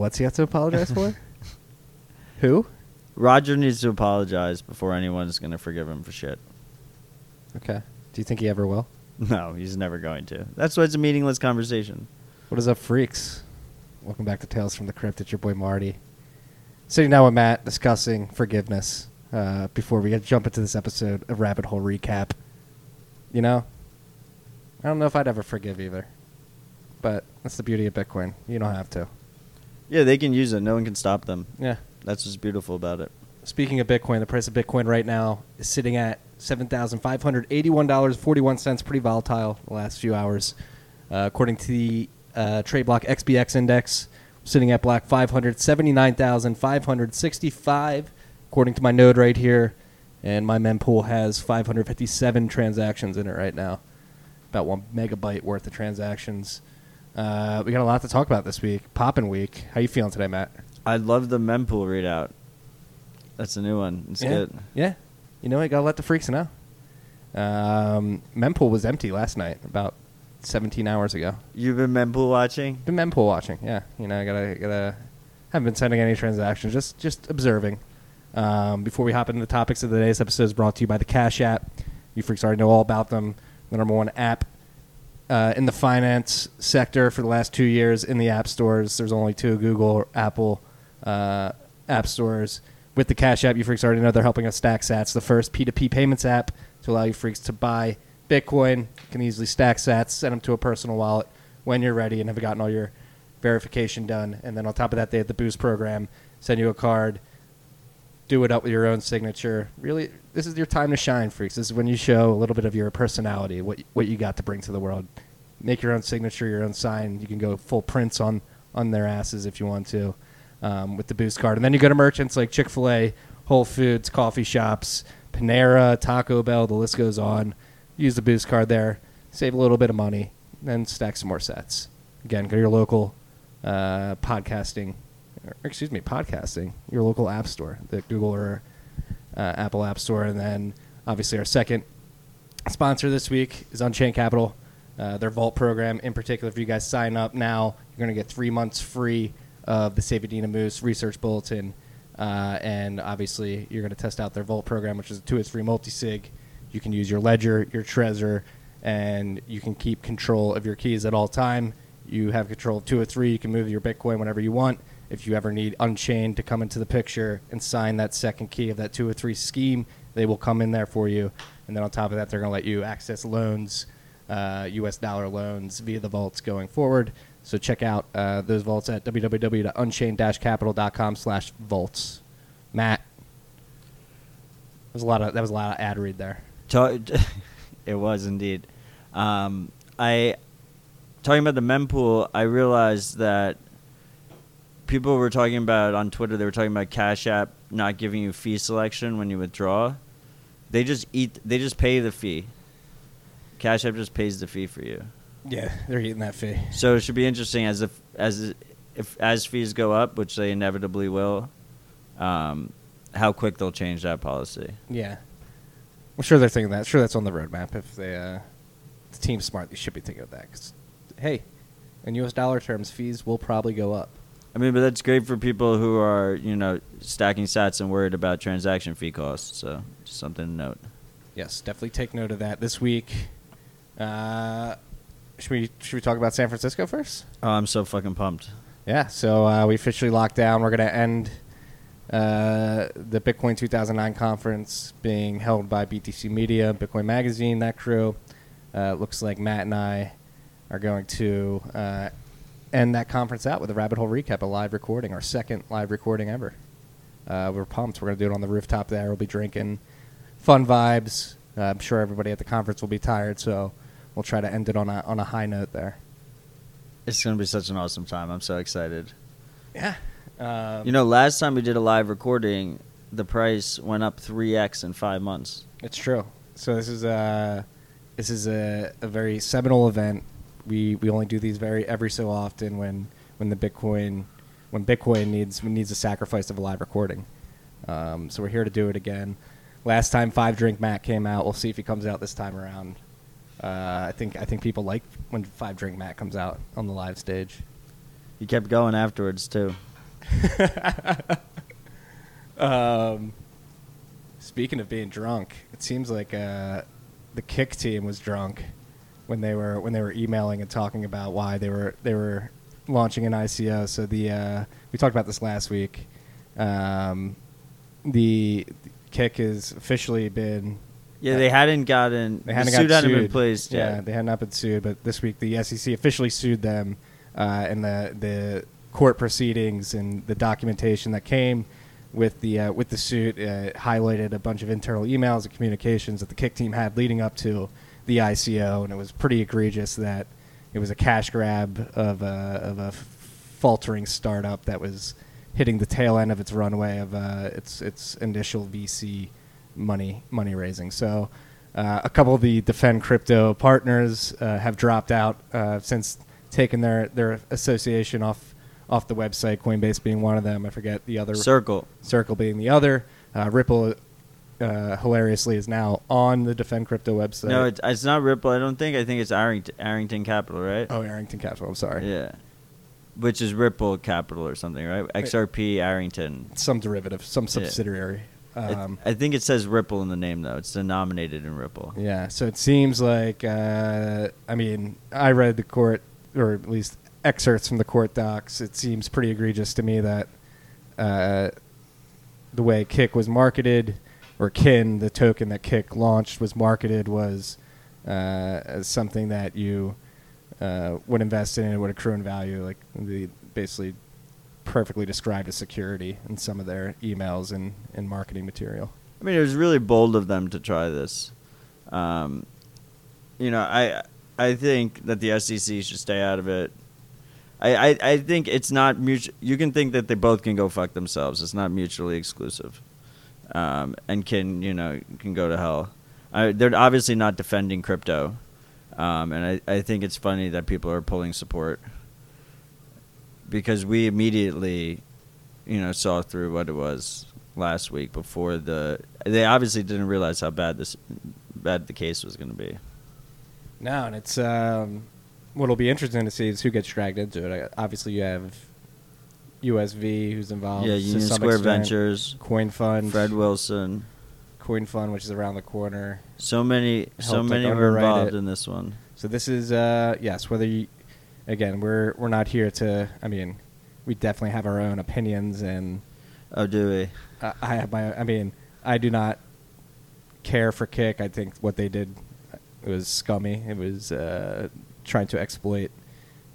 What's he have to apologize for? Who? Roger needs to apologize before anyone's going to forgive him for shit. Okay. Do you think he ever will? No, he's never going to. That's why it's a meaningless conversation. What is up, freaks? Welcome back to Tales from the Crypt. It's your boy Marty. Sitting down with Matt discussing forgiveness uh, before we jump into this episode of Rabbit Hole Recap. You know, I don't know if I'd ever forgive either. But that's the beauty of Bitcoin. You don't have to. Yeah, they can use it. No one can stop them. Yeah. That's what's beautiful about it. Speaking of Bitcoin, the price of Bitcoin right now is sitting at seven thousand five hundred eighty-one dollars forty-one cents. Pretty volatile the last few hours, uh, according to the uh, TradeBlock XBX index, sitting at black five hundred seventy-nine thousand five hundred sixty-five. According to my node right here, and my mempool has five hundred fifty-seven transactions in it right now, about one megabyte worth of transactions. Uh, we got a lot to talk about this week. Poppin' week. How you feeling today, Matt? I love the mempool readout. That's a new one. It's yeah. good. Yeah. You know, I gotta let the freaks know. Um, mempool was empty last night, about 17 hours ago. You've been mempool watching? Been mempool watching. Yeah. You know, I gotta gotta. Haven't been sending any transactions. Just just observing. Um, before we hop into the topics of the day's episode is brought to you by the Cash App. You freaks already know all about them. The number one app uh, in the finance sector for the last two years in the app stores. There's only two Google, Apple uh, app stores. With the Cash App, you freaks already know they're helping us stack sats, the first P2P payments app to allow you freaks to buy Bitcoin. You can easily stack sats, send them to a personal wallet when you're ready and have gotten all your verification done. And then on top of that, they have the Boost program, send you a card, do it up with your own signature. Really, this is your time to shine, freaks. This is when you show a little bit of your personality, what what you got to bring to the world. Make your own signature, your own sign. You can go full prints on on their asses if you want to, um, with the Boost card. And then you go to merchants like Chick Fil A, Whole Foods, coffee shops, Panera, Taco Bell. The list goes on. Use the Boost card there, save a little bit of money, then stack some more sets. Again, go to your local uh, podcasting or, excuse me, podcasting, your local app store, the Google or uh, Apple App Store, and then obviously our second sponsor this week is Unchained Capital. Uh, their Vault program, in particular, if you guys sign up now, you're going to get three months free of the Saifedean Ammous Research Bulletin, uh, and obviously you're going to test out their Vault program, which is a two-is-free multi-sig. You can use your Ledger, your Trezor, and you can keep control of your keys at all time. You have control of two or three. You can move your Bitcoin whenever you want if you ever need Unchained to come into the picture and sign that second key of that two or three scheme, they will come in there for you. And then on top of that, they're going to let you access loans, uh, U.S. dollar loans via the vaults going forward. So check out uh, those vaults at www.unchained-capital.com slash vaults. Matt, that was a lot of that was a lot of ad read there. it was indeed. Um, I talking about the mempool. I realized that people were talking about on Twitter. They were talking about Cash App not giving you fee selection when you withdraw. They just eat. They just pay the fee. Cash App just pays the fee for you. Yeah, they're eating that fee. So it should be interesting as if as if as fees go up, which they inevitably will. Um, how quick they'll change that policy. Yeah, I'm sure they're thinking that. Sure, that's on the roadmap. If they, uh, the team's smart, they should be thinking of that. Cause, hey, in U.S. dollar terms, fees will probably go up. I mean, but that's great for people who are, you know, stacking sats and worried about transaction fee costs. So, just something to note. Yes, definitely take note of that this week. Uh, should we should we talk about San Francisco first? Oh, I'm so fucking pumped. Yeah, so uh, we officially locked down. We're going to end uh, the Bitcoin 2009 conference being held by BTC Media, Bitcoin Magazine, that crew. Uh, looks like Matt and I are going to uh, end that conference out with a rabbit hole recap, a live recording, our second live recording ever. Uh, we're pumped. We're going to do it on the rooftop there. We'll be drinking, fun vibes. Uh, I'm sure everybody at the conference will be tired, so we'll try to end it on a on a high note there. It's going to be such an awesome time. I'm so excited. Yeah. Um, You know, last time we did a live recording, the price went up 3x in five months. It's true. So this is a this is a, a very seminal event. We we only do these very every so often when when the Bitcoin when Bitcoin needs needs a sacrifice of a live recording. Um, so we're here to do it again. Last time Five Drink Matt came out. We'll see if he comes out this time around. Uh, I think I think people like when Five Drink Matt comes out on the live stage. He kept going afterwards, too. um, speaking of being drunk, it seems like uh, the Kik team was drunk when they were when they were emailing and talking about why they were they were launching an ICO. So the uh, we talked about this last week. Um, the Kik has officially been Yeah, they hadn't gotten. they hadn't the suit got hadn't sued. been placed Yeah, yet. they had not been sued, but this week the SEC officially sued them, uh, and the the court proceedings and the documentation that came with the uh, with the suit uh, highlighted a bunch of internal emails and communications that the Kik team had leading up to the ICO, and it was pretty egregious that it was a cash grab of a of a faltering startup that was hitting the tail end of its runway of uh, its its initial VC money money raising. So uh, a couple of the defend crypto partners uh, have dropped out uh, since taking their their association off off the website. Coinbase being one of them. I forget the other. Circle. Circle being the other. Uh, Ripple. Uh, hilariously, is now on the Defend Crypto website. No, it's, it's not Ripple. I don't think. I think it's Arrington, Arrington Capital, right? oh, Arrington Capital. I'm sorry. Yeah. Which is Ripple Capital or something, right? XRP Arrington. Some derivative, some subsidiary. It- Um, I think it says Ripple in the name though. It's denominated in Ripple. Yeah, so it seems like uh, I mean I read the court or at least excerpts from the court docs. It seems pretty egregious to me that uh, the way Kik was marketed, or Kin, the token that Kik launched, was marketed was uh, as something that you uh, would invest in and would accrue in value. Like the basically perfectly described as security in some of their emails and, and marketing material. I mean, it was really bold of them to try this. Um, you know, I I think that the SEC should stay out of it. I, I, I think it's not mutual. You can think that they both can go fuck themselves. It's not mutually exclusive, um, and can you know can go to hell. I, they're obviously not defending crypto, um, and I, I think it's funny that people are pulling support because we immediately, you know, saw through what it was last week before the. They obviously didn't realize how bad this bad the case was going to be. No, and it's um, what'll be interesting to see is who gets dragged into it. Obviously, you have USV who's involved. yeah, Union Square extent. Ventures, Coin Fund, Fred Wilson. Coin Fund, which is around the corner. So many, so like, many were involved it. in this one. So this is uh, yes. Whether you, again, we're we're not here to. I mean, we definitely have our own opinions, and Oh, do we? I, I have my. I mean, I do not care for Kik. I think what they did was scummy. It was uh, trying to exploit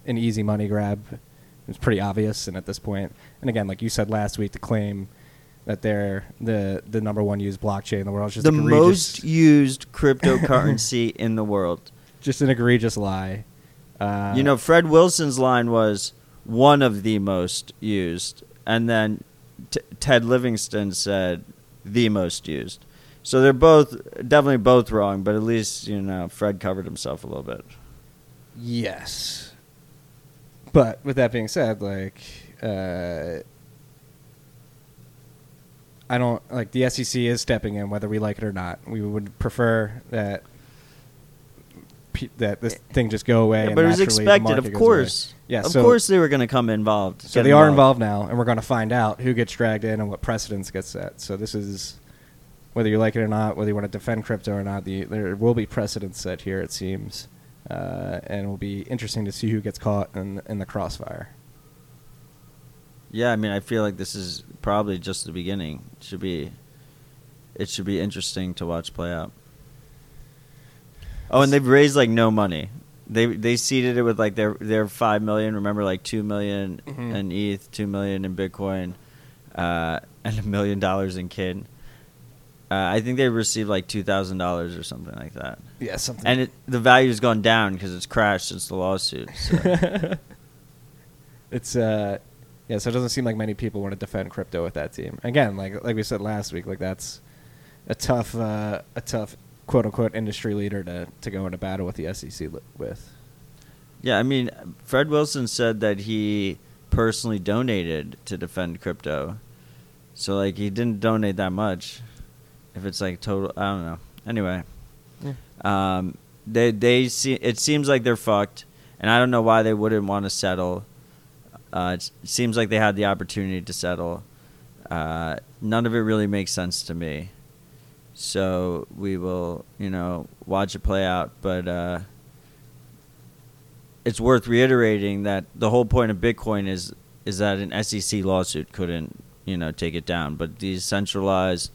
an easy money grab. Was pretty obvious, and at this point, and again, like you said last week, to claim that they're the the number one used blockchain in the world is just The egregious, most used cryptocurrency in the world. just an egregious lie. Uh, you know, Fred Wilson's line was one of the most used, and then t- Ted Livingston said the most used. So they're both definitely both wrong, but at least you know Fred covered himself a little bit. Yes. But with that being said, like, uh, I don't like the SEC is stepping in, whether we like it or not. We would prefer that pe- that this thing just go away. Yeah, and but it was expected, of course. away. Yeah, of so, course they were going to come involved. So they are involved now, and we're going to find out who gets dragged in and what precedents get set. So this is whether you like it or not, whether you want to defend crypto or not. The, there will be precedents set here, it seems, uh, and it will be interesting to see who gets caught in in the crossfire. Yeah, I mean, I feel like this is probably just the beginning. It should be, it should be interesting to watch play out. Oh, and they've raised like no money. They they seeded it with like their their five million. Remember, like two million Mhm. in ETH, two million in Bitcoin, uh, and a million dollars in Kin. Uh, I think they received like two thousand dollars or something like that. Yeah, something. And it, the value's gone down because it's crashed since the lawsuit. So. it's uh, yeah. So it doesn't seem like many people want to defend crypto with that team. Again, like like we said last week, like that's a tough uh, a tough quote unquote industry leader to to go into battle with the SEC li- with. Yeah, I mean, Fred Wilson said that he personally donated to defend crypto. So like he didn't donate that much. If it's like total, I don't know. Anyway, um, they they see it seems like they're fucked, and I don't know why they wouldn't want to settle. Uh, it's- it seems like they had the opportunity to settle. Uh, none of it really makes sense to me. So we will, you know, watch it play out. But uh, it's worth reiterating that the whole point of Bitcoin is is that an SEC lawsuit couldn't, you know, take it down. But these centralized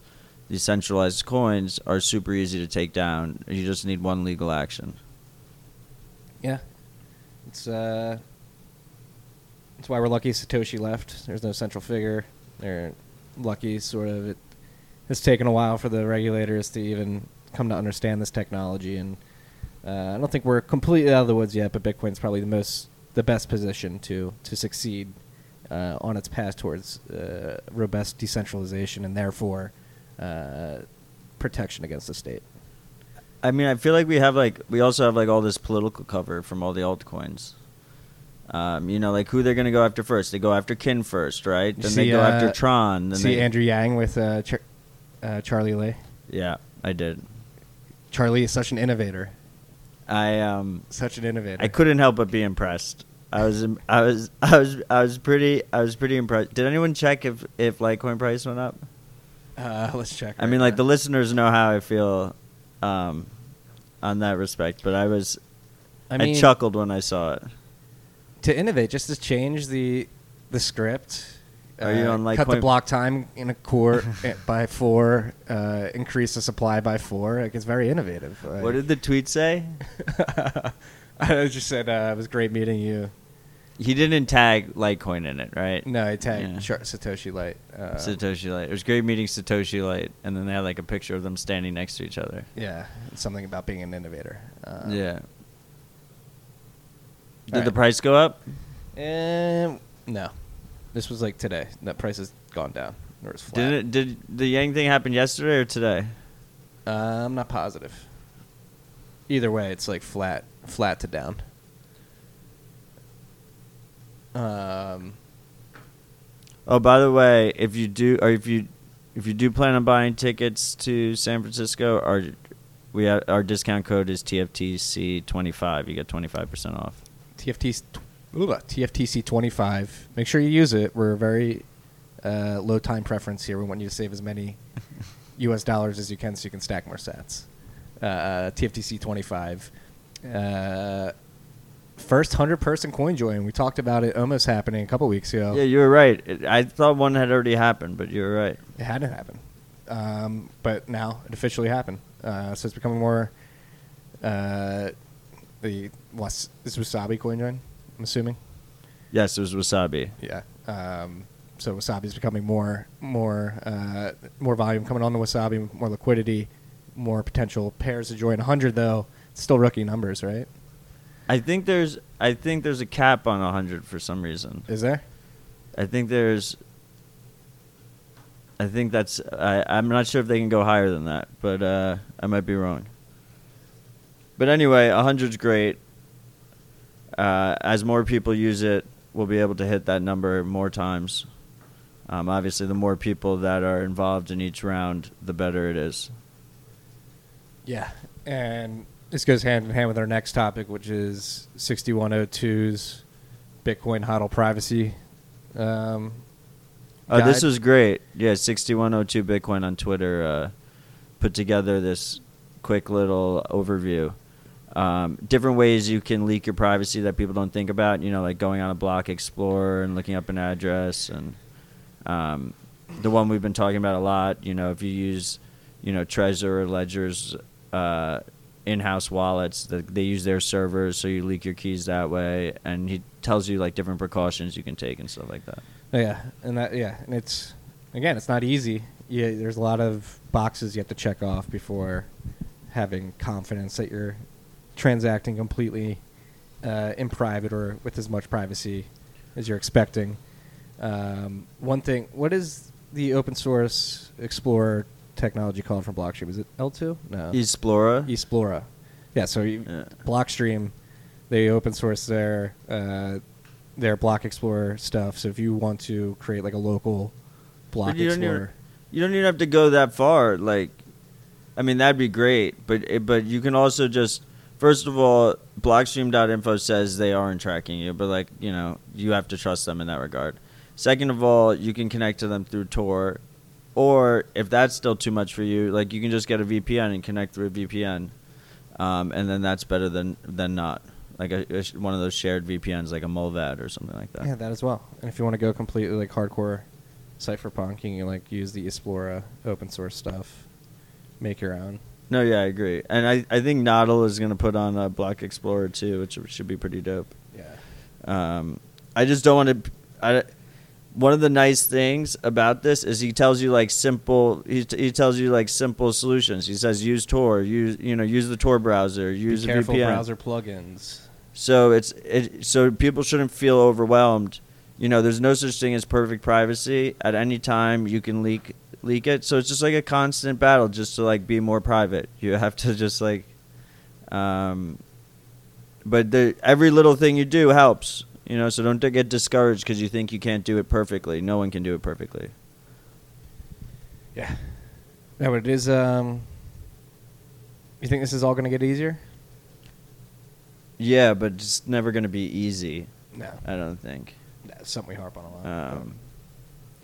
these centralized coins are super easy to take down. You just need one legal action. Yeah, it's uh, that's why we're lucky Satoshi left. There's no central figure. They're lucky, sort of. It has taken a while for the regulators to even come to understand this technology, and uh, I don't think we're completely out of the woods yet. But Bitcoin's probably the most, the best position to to succeed uh, on its path towards uh, robust decentralization, and therefore uh, protection against the state. I mean, I feel like we have like we also have like all this political cover from all the altcoins. Um, you know, like who they're gonna go after first. They go after Kin first, right? Then see, they go after uh, Tron. Then See they, Andrew Yang with uh, Char- uh, Charlie Lee. Yeah, I did. Charlie is such an innovator. I um Such an innovator. I couldn't help but be impressed. I was I was I was I was pretty I was pretty impressed. Did anyone check if if Litecoin price went up? Uh, let's check. I right mean, like the listeners know how I feel um, on that respect, but I was I I, chuckled when I saw it. to innovate, just to change the the script. uh, Are you on like cut the block time in a core eh, by four, uh, increase the supply by four. Like it's very innovative. What did the tweet say? I just said uh, it was great meeting you. He didn't tag Litecoin in it, right? No, I tagged Yeah. Char- Satoshi Lite. Uh, Satoshi Lite. It was great meeting Satoshi Lite, and then they had like a picture of them standing next to each other. yeah, something about being an innovator. Um, yeah. Did Alright. the price go up? Um, no, this was like today. That price has gone down. Or it's flat. Did it? Did the Yang thing happen yesterday or today? Uh, I'm not positive. Either way, it's like flat, flat to down. Um, Oh, by the way, if you do, or if you, if you do plan on buying tickets to San Francisco, our we have, our discount code is TFTC twenty five. You get twenty five percent off. TFT, ooh, TFTC 25. Make sure you use it. We're very uh, low time preference here. We want you to save as many U.S. dollars as you can, so you can stack more sats. Uh, TFTC 25. Uh, first hundred person coin join. We talked about it almost happening a couple weeks ago. Yeah, you were right. It, I thought one had already happened, but you were right. It hadn't happened, um, but now it officially happened. Uh, so it's becoming more. Uh, the was this Wasabi coin join? I'm assuming. Yes, it was Wasabi. Yeah. Um, so Wasabi is becoming more, more, uh, more volume coming on the Wasabi, more liquidity, more potential pairs to join. 100 though, it's still rookie numbers, right? I think there's I think there's a cap on hundred for some reason. Is there? I think there's. I think that's. I, I'm not sure if they can go higher than that, but uh, I might be wrong. But anyway, 100's great. Uh, as more people use it, we'll be able to hit that number more times. Um, obviously, the more people that are involved in each round, the better it is. Yeah. And this goes hand in hand with our next topic, which is 6102's Bitcoin HODL privacy. Um, Oh, this was great. Yeah, 6102 Bitcoin on Twitter uh, put together this quick little overview. Um, different ways you can leak your privacy that people don't think about. You know, like going on a Block Explorer and looking up an address, and um, the one we've been talking about a lot. You know, if you use, you know, Trezor or Ledger's uh, in-house wallets, the, they use their servers, so you leak your keys that way. And he tells you like different precautions you can take and stuff like that. Oh, yeah, and that yeah, and it's again, it's not easy. Yeah, there's a lot of boxes you have to check off before having confidence that you're transacting completely uh, in private or with as much privacy as you're expecting. Um, one thing, what is the open source Explorer technology called from Blockstream? Is it L2? No, Explorer. Esplora. Yeah, so you, Yeah. Blockstream, they open source their uh, their Block Explorer stuff. So if you want to create like a local Block you don't even- Explorer, You don't even have to go that far. Like, I mean, that'd be great. But but you can also just first of all, Blockstream.info says they aren't tracking you, but like you know, you have to trust them in that regard. Second of all, you can connect to them through Tor, or if that's still too much for you, like you can just get a VPN and connect through a VPN, um, and then that's better than than not. Like a, a sh- one of those shared VPNs, like a Mullvad or something like that. Yeah, that as well. And if you want to go completely like hardcore cypherpunk, you can like use the Esplora open source stuff, make your own. No, yeah, I agree, and I, I think Nodl is gonna put on a Block Explorer too, which should be pretty dope. Yeah. Um, I just don't want to. I, one of the nice things about this is he tells you like simple. He, he tells you like simple solutions. He says use Tor, use you know use the Tor browser, use Be careful VPN. browser plugins. So it's it, so people shouldn't feel overwhelmed. You know, there's no such thing as perfect privacy. At any time, you can leak leak it. So it's just like a constant battle, just to like be more private. You have to just like, um, but the every little thing you do helps. You know, so don't get discouraged because you think you can't do it perfectly. No one can do it perfectly. Yeah. No, but it is. Um, you think this is all going to get easier? Yeah, but it's never going to be easy. No. I don't think. That's something we harp on a lot. Um,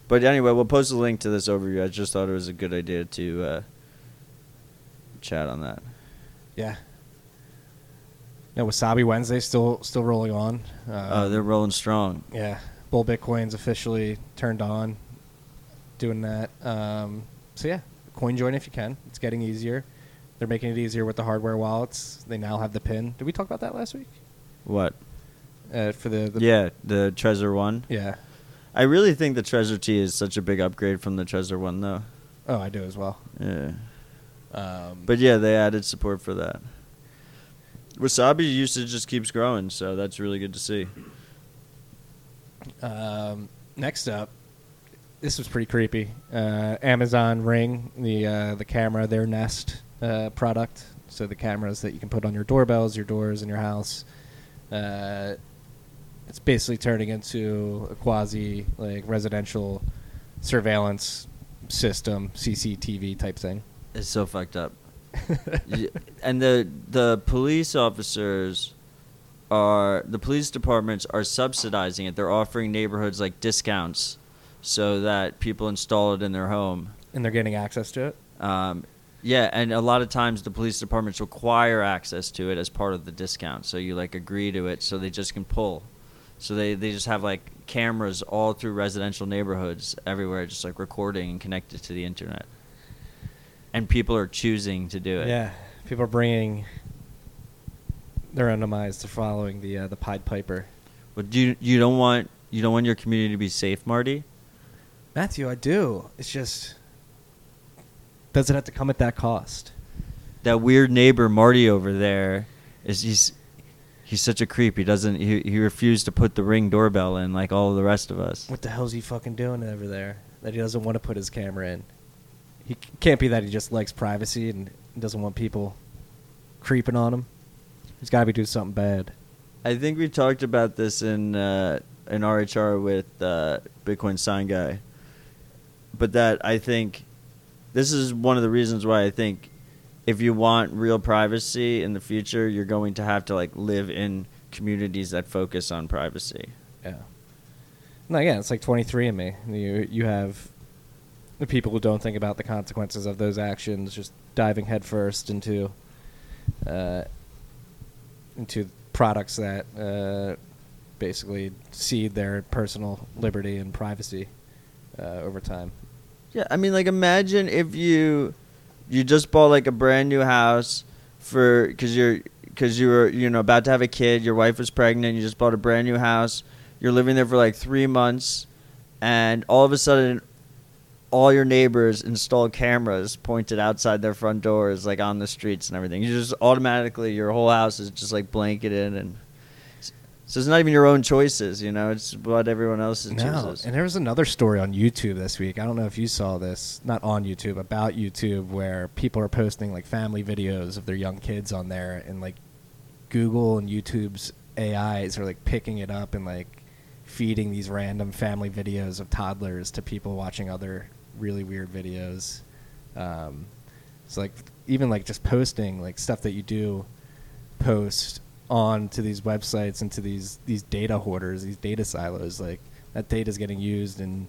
but anyway, we'll post a link to this overview. I just thought it was a good idea to uh, chat on that. yeah. No, Wasabi Wednesday still still rolling on. Um, Oh, they're rolling strong. Yeah, Bull Bitcoin's officially turned on, doing that. Um, so yeah, coin join if you can. It's getting easier. They're making it easier with the hardware wallets. They now have the pin. Did we talk about that last week? What? Uh, for the, the yeah, the Trezor one. yeah. I really think the Trezor T is such a big upgrade from the Trezor one, though. Oh, I do as well. Yeah. Um, But yeah, they added support for that. Wasabi usage just keeps growing, so that's really good to see. Um, next up, this was pretty creepy. Uh, Amazon Ring, the uh, the camera, their Nest uh, product. So the cameras that you can put on your doorbells, your doors in your house. Uh, it's basically turning into a quasi like residential surveillance system, CCTV type thing. It's so fucked up. And the the police officers are the police departments are subsidizing it. They're offering neighborhoods like discounts so that people install it in their home. and they're getting access to it. Um, yeah, and a lot of times the police departments require access to it as part of the discount. So you like agree to it, so they just can pull. So they they just have like cameras all through residential neighborhoods everywhere, just like recording and connected to the internet. And people are choosing to do it. Yeah, people are bringing their own demise to following the uh, the Pied Piper. But do you you don't want you don't want your community to be safe, Marty? Matthew, I do. It's just does it have to come at that cost? That weird neighbor Marty over there is he's he's such a creep. He doesn't he he refused to put the ring doorbell in like all the rest of us. What the hell's he fucking doing over there that he doesn't want to put his camera in? He can't be that he just likes privacy and doesn't want people creeping on him. He's got to be doing something bad. I think we talked about this in uh, in RHR with uh, Bitcoin Sign Guy, but that I think this is one of the reasons why I think if you want real privacy in the future, you're going to have to like live in communities that focus on privacy. Yeah. No, again, it's like 23andMe. You you have the people who don't think about the consequences of those actions, just diving headfirst into uh, into products that uh, basically cede their personal liberty and privacy uh, over time. Yeah, I mean, like imagine if you you just bought like a brand new house for because you're because you were you know about to have a kid, your wife was pregnant, you just bought a brand new house, you're living there for like three months, and all of a sudden, all your neighbors install cameras pointed outside their front doors, like on the streets and everything. You just automatically your whole house is just like blanketed and. So it's not even your own choices, you know. It's what everyone else No, chooses. and there was another story on YouTube this week. I don't know if you saw this, not on YouTube, about YouTube, where people are posting like family videos of their young kids on there, and like Google and YouTube's AIs are like picking it up and like feeding these random family videos of toddlers to people watching other really weird videos. Um, so like even like just posting like stuff that you do post onto these websites into these these data hoarders, these data silos. Like that data is getting used and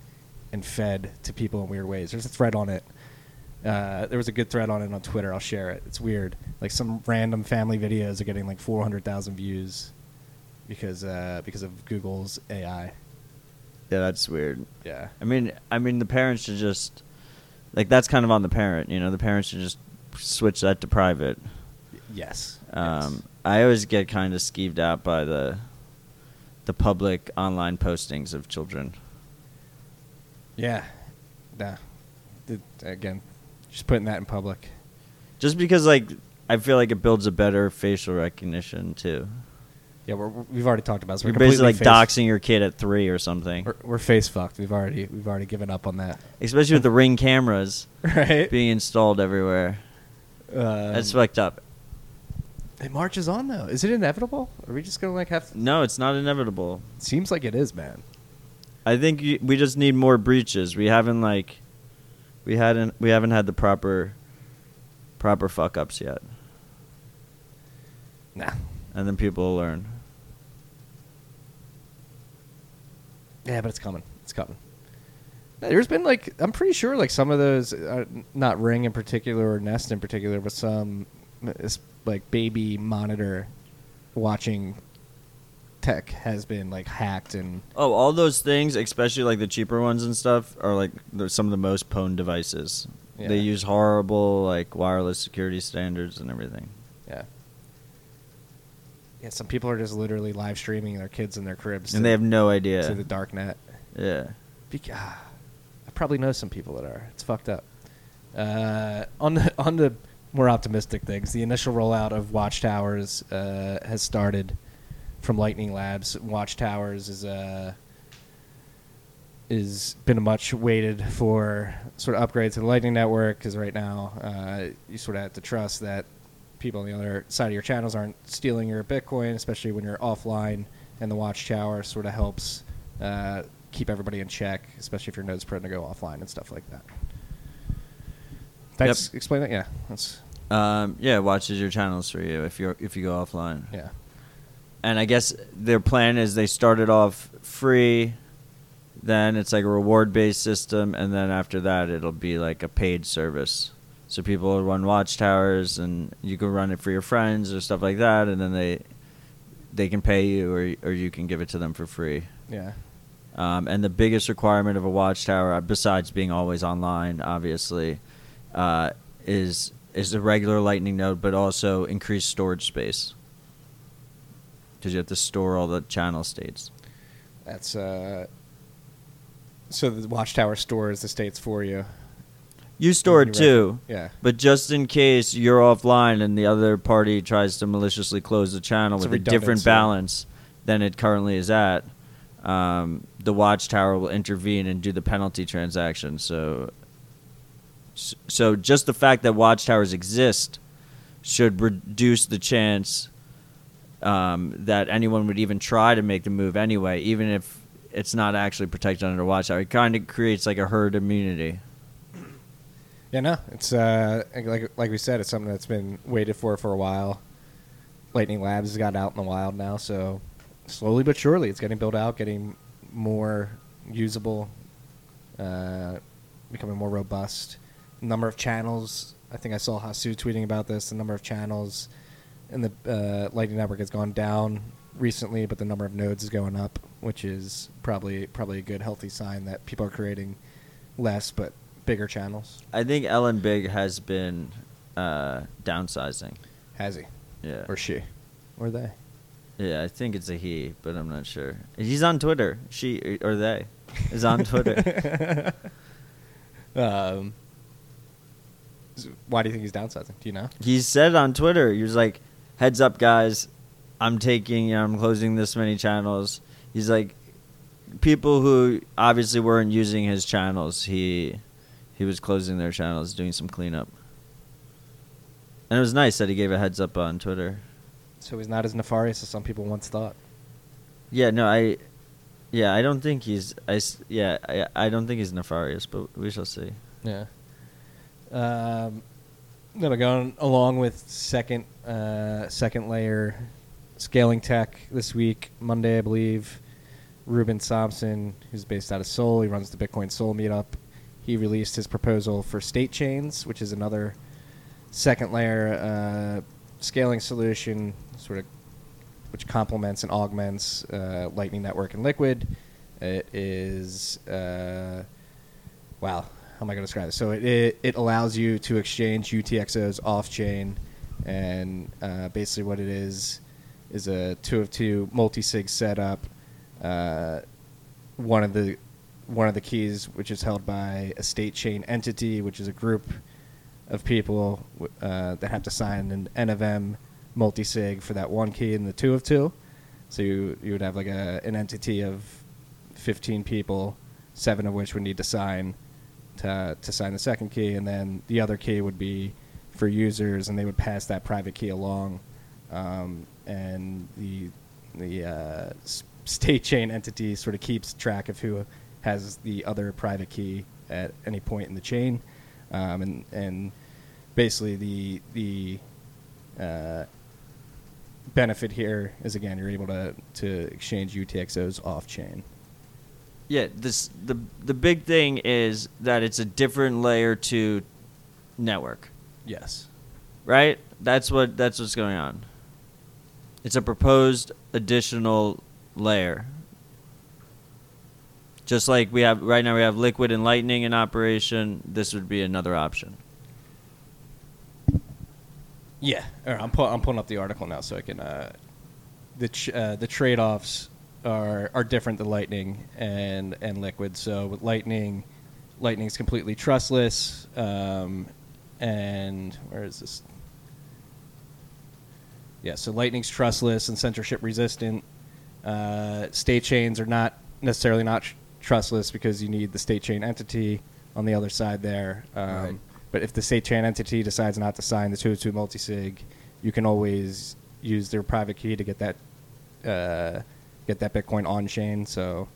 and fed to people in weird ways. There's a thread on it. Uh, there was a good thread on it on Twitter. I'll share it. It's weird. Like some random family videos are getting like 400,000 views because uh, because of Google's AI. Yeah, that's weird. Yeah. I mean, I mean, the parents should just like that's kind of on the parent. You know, the parents should just switch that to private. Yes. Um, yes. I always get kind of skeeved out by the the public online postings of children. Yeah. Nah. The- again, just putting that in public. Just because, like, I feel like it builds a better facial recognition too. Yeah, we're, we've already talked about this. We're You're basically like face- doxing your kid at three or something. We're, we're face fucked. We've already we've already given up on that. Especially with the ring cameras Right. being installed everywhere. Um, That's fucked up. it marches on though. Is it inevitable? Are we just gonna like have? No, it's not inevitable. Seems like it is, man. I think you, we just need more breaches. We haven't like, we hadn't we haven't had the proper, proper fuck ups yet, Nah. and then people will learn. Yeah, but it's coming. It's coming. There's been like I'm pretty sure like some of those, uh, not Ring in particular or Nest in particular, but some uh, s- like baby monitor watching tech has been like hacked and Oh, all those things, especially like the cheaper ones and stuff, are like they're some of the most pwned devices. Yeah. They use horrible like wireless security standards and everything. Yeah. Some people are just literally live streaming their kids in their cribs and to, they have no idea to the dark net. Yeah. Bec- ah, I probably know some people that are. It's fucked up. Uh, on the on the more optimistic things, the initial rollout of Watchtowers uh, has started from Lightning Labs. Watchtowers is uh, is been a much waited for sort of upgrade to the Lightning Network because right now uh, you sort of have to trust that people on the other side of your channels aren't stealing your Bitcoin, especially when you're offline. And the Watchtower sort of helps uh, keep everybody in check, especially if your node's prone to go offline and stuff like that. That's explain that. Yeah, that's Um, yeah, watches your channels for you if you if you go offline. yeah. And I guess their plan is they started off free, then it's like a reward based system, and then after that it'll be like a paid service. So people will run watchtowers, and you can run it for your friends or stuff like that, and then they they can pay you, or or you can give it to them for free. Yeah. Um, and the biggest requirement of a watchtower, uh, besides being always online, obviously, uh, is is a regular Lightning node, but also increased storage space. Because you have to store all the channel states. That's uh. So the Watchtower stores the states for you. You store it too. Yeah. but just in case you're offline and the other party tries to maliciously close the channel It's a with a different redundancy. balance than it currently is at, um, the watchtower will intervene and do the penalty transaction. So, s- so just the fact that watchtowers exist should reduce the chance um, that anyone would even try to make the move anyway, even if it's not actually protected under watchtower. It kind of creates like a herd immunity. Yeah, no, it's uh, like like we said, it's something that's been waited for for a while. Lightning Labs has got out in the wild now, so slowly but surely, it's getting built out, getting more usable, uh, becoming more robust. Number of channels, I think I saw Hasu tweeting about this. The number of channels in the uh, Lightning Network has gone down recently, but the number of nodes is going up, which is probably probably a good healthy sign that people are creating less but bigger channels. I think LNBIG has been uh, downsizing. Has he? Yeah. Or she? Or they? Yeah, I think it's a he, but I'm not sure. He's on Twitter. She or they is on Twitter. um, why do you think he's downsizing? Do you know? he said on Twitter, he was like, "Heads up, guys, I'm taking, I'm closing this many channels." He's like, people who obviously weren't using his channels, he he was closing their channels, doing some cleanup. And it was nice that he gave a heads up on Twitter. So he's not as nefarious as some people once thought. Yeah, no, I, yeah, I don't think he's, I, yeah, I, I don't think he's nefarious, but we shall see. Yeah. Um, That'll go along with second uh, second layer scaling tech this week, Monday, I believe. Ruben Somsen, who's based out of Seoul, he runs the Bitcoin Seoul meetup. He released his proposal for state chains, which is another second layer uh, scaling solution, sort of which complements and augments uh, Lightning Network and Liquid. It is uh, wow. How am I going to describe this? So it, it, it allows you to exchange UTXOs off chain, and uh, basically what it is is a two of two multi sig setup. Uh, one of the one of the keys, which is held by a state chain entity, which is a group of people uh, that have to sign an N of M multi sig for that one key and the two of two. So you you would have like a an entity of 15 people, seven of which would need to sign to to sign the second key, and then the other key would be for users, and they would pass that private key along, um, and the the uh, state chain entity sort of keeps track of who has the other private key at any point in the chain, um, and and basically the the uh, benefit here is again you're able to to exchange UTXOs off chain. Yeah, this the the big thing is that it's a different layer to network, Yes. right? That's what that's what's going on. It's a proposed additional layer. Just like we have right now we have liquid and lightning in operation, this would be another option. Yeah, All right, I'm I'm pulling up the article now so I can. Uh, the uh, the trade offs are are different than Lightning and and Liquid. So with Lightning, Lightning's completely trustless, um, and where is this? Yeah, so Lightning's trustless and censorship resistant. Uh, state chains are not necessarily not trustless because you need the state chain entity on the other side there. Um, Right. But if the state chain entity decides not to sign the 202 multisig, you can always use their private key to get that uh, get that Bitcoin on chain. So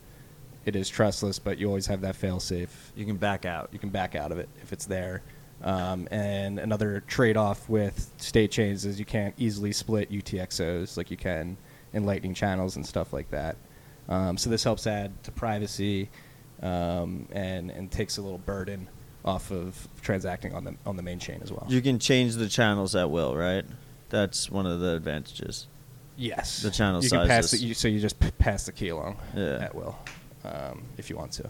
it is trustless, but you always have that fail safe. You can back out. You can back out of it if it's there. Um, and another trade off with state chains is you can't easily split UTXOs like you can in Lightning channels and stuff like that. Um, so this helps add to privacy um, and, and takes a little burden off of transacting on the, on the main chain as well. You can change the channels at will, right? That's one of the advantages. Yes. The channel you Can pass sizes. the, you, so you just p- pass the key along Yeah. at will um, if you want to.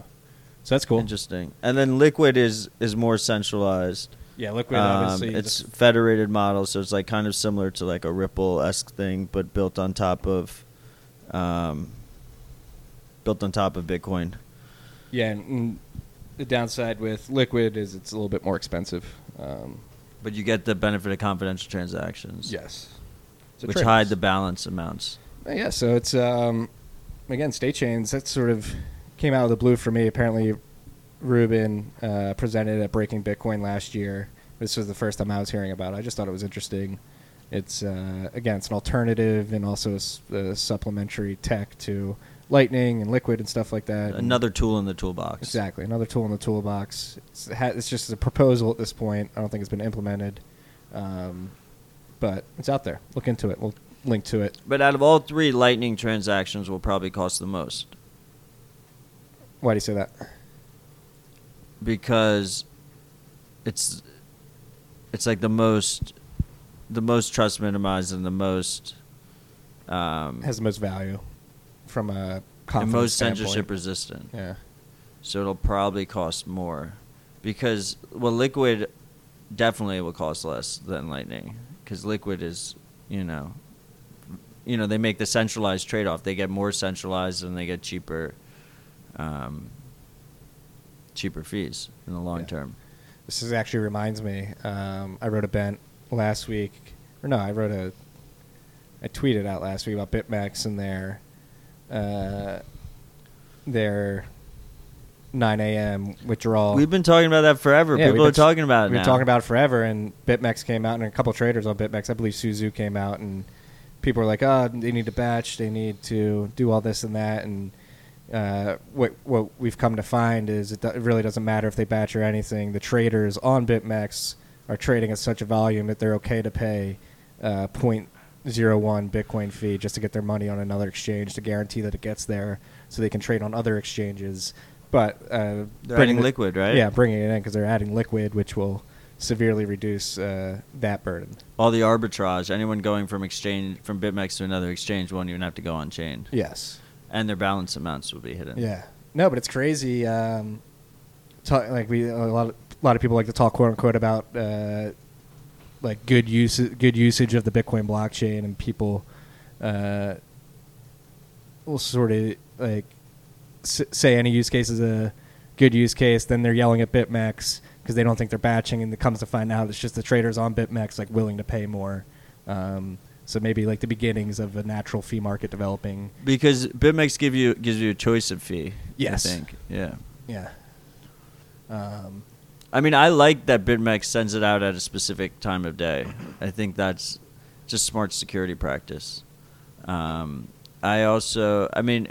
So that's cool. Interesting. And then liquid is is more centralized. Yeah, Liquid Um, obviously. it's federated model, so it's like kind of similar to like a Ripple esque thing, but built on top of, um, built on top of Bitcoin. Yeah, and, the downside with Liquid is it's a little bit more expensive. Um, But you get the benefit of confidential transactions. yes. Which trade-offs. hide the balance amounts. Uh, Yeah, so it's um, again state chains. That sort of came out of the blue for me. Apparently, Ruben uh, presented at Breaking Bitcoin last year. This was the first time I was hearing about it. I just thought it was interesting. It's uh, again, it's an alternative and also a supplementary tech to Lightning and Liquid and stuff like that. Another tool in the toolbox. Exactly, another tool in the toolbox. It's, it's just a proposal at this point. I don't think it's been implemented, um, but it's out there. Look into it. We'll link to it. But out of all three, Lightning transactions will probably cost the most Why do you say that? because it's it's like the most the most trust minimized and the most um, has the most value from a and most standpoint. censorship resistant. Yeah, So it'll probably cost more because well, liquid definitely will cost less than lightning because liquid is you know you know they make the centralized trade off. They get more centralized and they get cheaper um, cheaper fees in the long Yeah. term. this is actually reminds me. Um, I wrote a bent last week, or no, I wrote a. I tweeted out last week about BitMEX and their, uh, their 9 a.m. withdrawal. We've been talking about that forever. Yeah, People are talking about it We've now. been talking about it forever, and BitMEX came out, and a couple traders on BitMEX, I believe Su Zhu came out, and people were like, "Oh, they need to batch, they need to do all this and that," and uh, what what we've come to find is it, do- it really doesn't matter if they batch or anything. The traders on BitMEX are trading at such a volume that they're okay to pay uh, 0.01 Bitcoin fee just to get their money on another exchange to guarantee that it gets there, so they can trade on other exchanges. But uh, They're bringing adding the- liquid, right? Yeah, bringing it in because they're adding liquid, which will severely reduce uh, that burden. All the arbitrage. Anyone going from exchange from BitMEX to another exchange won't even have to go on chain, Yes. and their balance amounts will be hidden. Yeah. No, but it's crazy. Um, talk, like we a lot of a lot of people like to talk quote unquote about uh, like good use good usage of the Bitcoin blockchain, and people uh, will sort of like s- say any use case is a good use case. Then they're yelling at BitMEX because they don't think they're batching, and it comes to find out it's just the traders on BitMEX like willing to pay more. Um, so maybe like the beginnings of a natural fee market developing. Because BitMEX give you gives you a choice of fee. Yes. I think. Yeah. Yeah. Um, I mean, I like that BitMEX sends it out at a specific time of day. I think that's just smart security practice. Um, I also, I mean,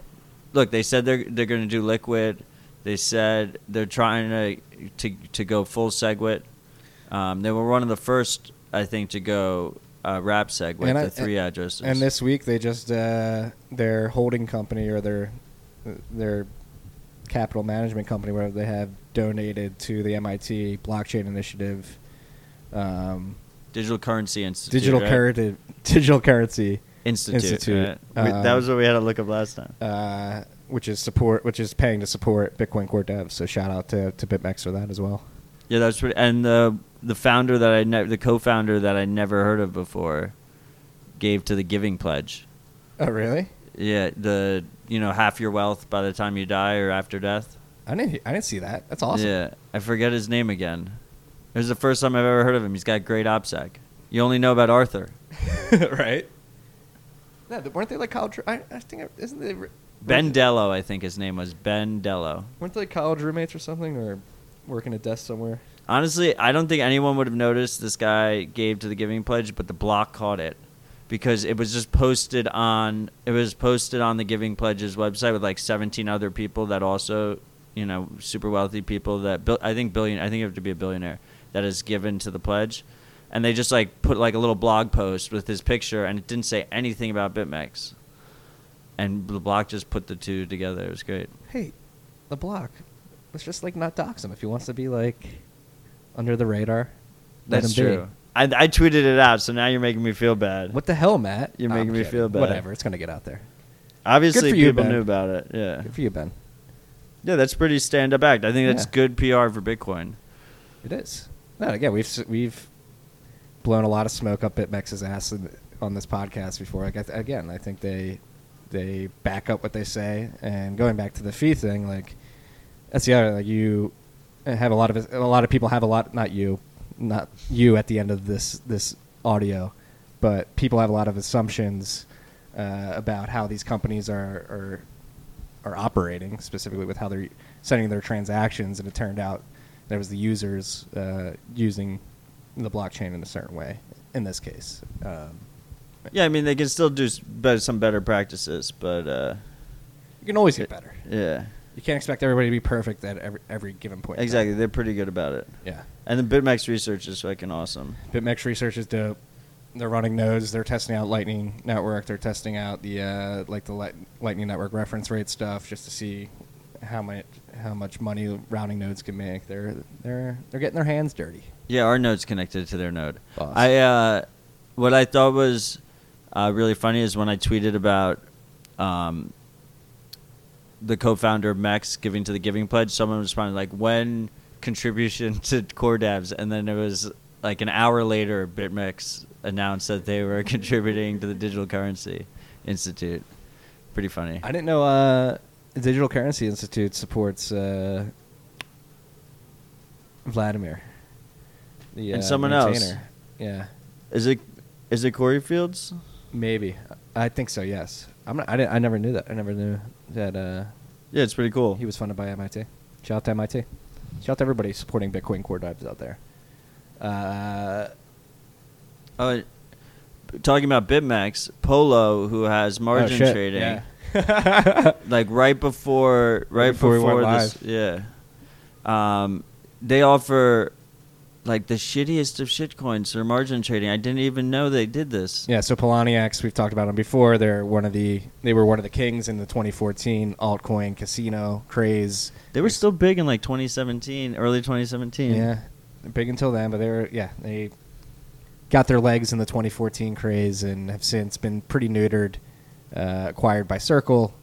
look, they said they're they're going to do liquid. They said they're trying to to to go full SegWit. Um, they were one of the first, I think, to go uh, wrap SegWit, And I- the three addresses. And this week they just uh, their holding company or their their capital management company, whatever they have, donated to the MIT blockchain initiative. Um, digital currency institute. digital right? currency, digital currency, institute. Institute. right? We- that Um, was what we had to look up last time. uh, which is support, which is paying to support Bitcoin core devs. So shout out to to BitMEX for that as well. Yeah, that's pretty. And the the founder that I ne- the co-founder that I never heard of before, gave to the Giving Pledge. Oh really? Yeah, the you know half your wealth by the time you die or after death. I didn't I didn't see that. That's awesome. Yeah, I forget his name again. It was the first time I've ever heard of him. He's got great OPSEC. You only know about Arthur. right. No, th- weren't they like college? I, I think isn't they Ben Dello, I think his name was Ben Dello. Weren't they college roommates or something, or working a desk somewhere? Honestly, I don't think anyone would have noticed this guy gave to the Giving Pledge, but the block caught it because it was just posted on it was posted on the Giving Pledge's website with like 17 other people that also, you know, super wealthy people that bil- I think billion I think you have to be a billionaire that is given to the pledge. And they just like put like a little blog post with his picture and it didn't say anything about BitMEX. And the block just put the two together. It was great. Hey, the block. Let's just like not dox him if he wants to be like under the radar. let That's true. I, I tweeted it out, so now you're making me feel bad. What the hell, Matt? You're I'm making me kidding. feel bad. Whatever, it's gonna get out there. Obviously, you, people Ben. knew about it. Yeah, Good for you, Ben. Yeah, that's pretty stand-up act. I think that's Yeah. good PR for Bitcoin. It is. No, again, we've we've blown a lot of smoke up BitMEX's ass in, on this podcast before. Like again, I think they they back up what they say. And going back to the fee thing, like that's the other. Like you have a lot of a lot of people have a lot. Not you, not you at the end of this this audio, but people have a lot of assumptions uh, about how these companies are are are operating, specifically with how they're sending their transactions, and it turned out that was the users uh, using the blockchain in a certain way. In this case, um, Yeah, I mean they can still do some better practices, but uh, you can always get better. yeah, You can't expect everybody to be perfect at every every given point. exactly. They're pretty good about it. Yeah. And the BitMEX research is fucking awesome. BitMEX research is dope. They're running nodes. They're testing out Lightning Network. They're testing out the uh, like the Light- Lightning Network reference rate stuff just to see how much how much money routing nodes can make. They're they're they're getting their hands dirty. Yeah, our node's connected to their node. Boss. I uh, what I thought was uh, really funny is when I tweeted about um, the co-founder of Mex giving to the Giving Pledge. Someone responded like, "When contribution to core devs?" And then it was like an hour later, BitMEX announced that they were contributing to the Digital Currency Institute. Pretty funny. I didn't know uh, the Digital Currency Institute supports uh, Wladimir. The, And uh, someone else. Yeah, Is it is it Cory Fields? maybe. I think so. Yes. I'm not, I didn't. I never knew that. I never knew that uh, Yeah, it's pretty cool. he was funded by MIT. Shout out to MIT. Shout out to everybody supporting Bitcoin core devs out there. Uh, Uh, talking about BitMEX, Polo, who has margin oh, shit, trading, Yeah. like right before, right before we before, went this, yeah. Um, they offer like the shittiest of shitcoins for margin trading. I didn't even know they did this. Yeah, so Poloniex, we've talked about them before. They're one of the they were one of the kings in the 2014 altcoin casino craze. They were still big in like 2017, early 2017. Yeah, big until then, but they were yeah they got their legs in the 2014 craze and have since been pretty neutered, uh, acquired by Circle.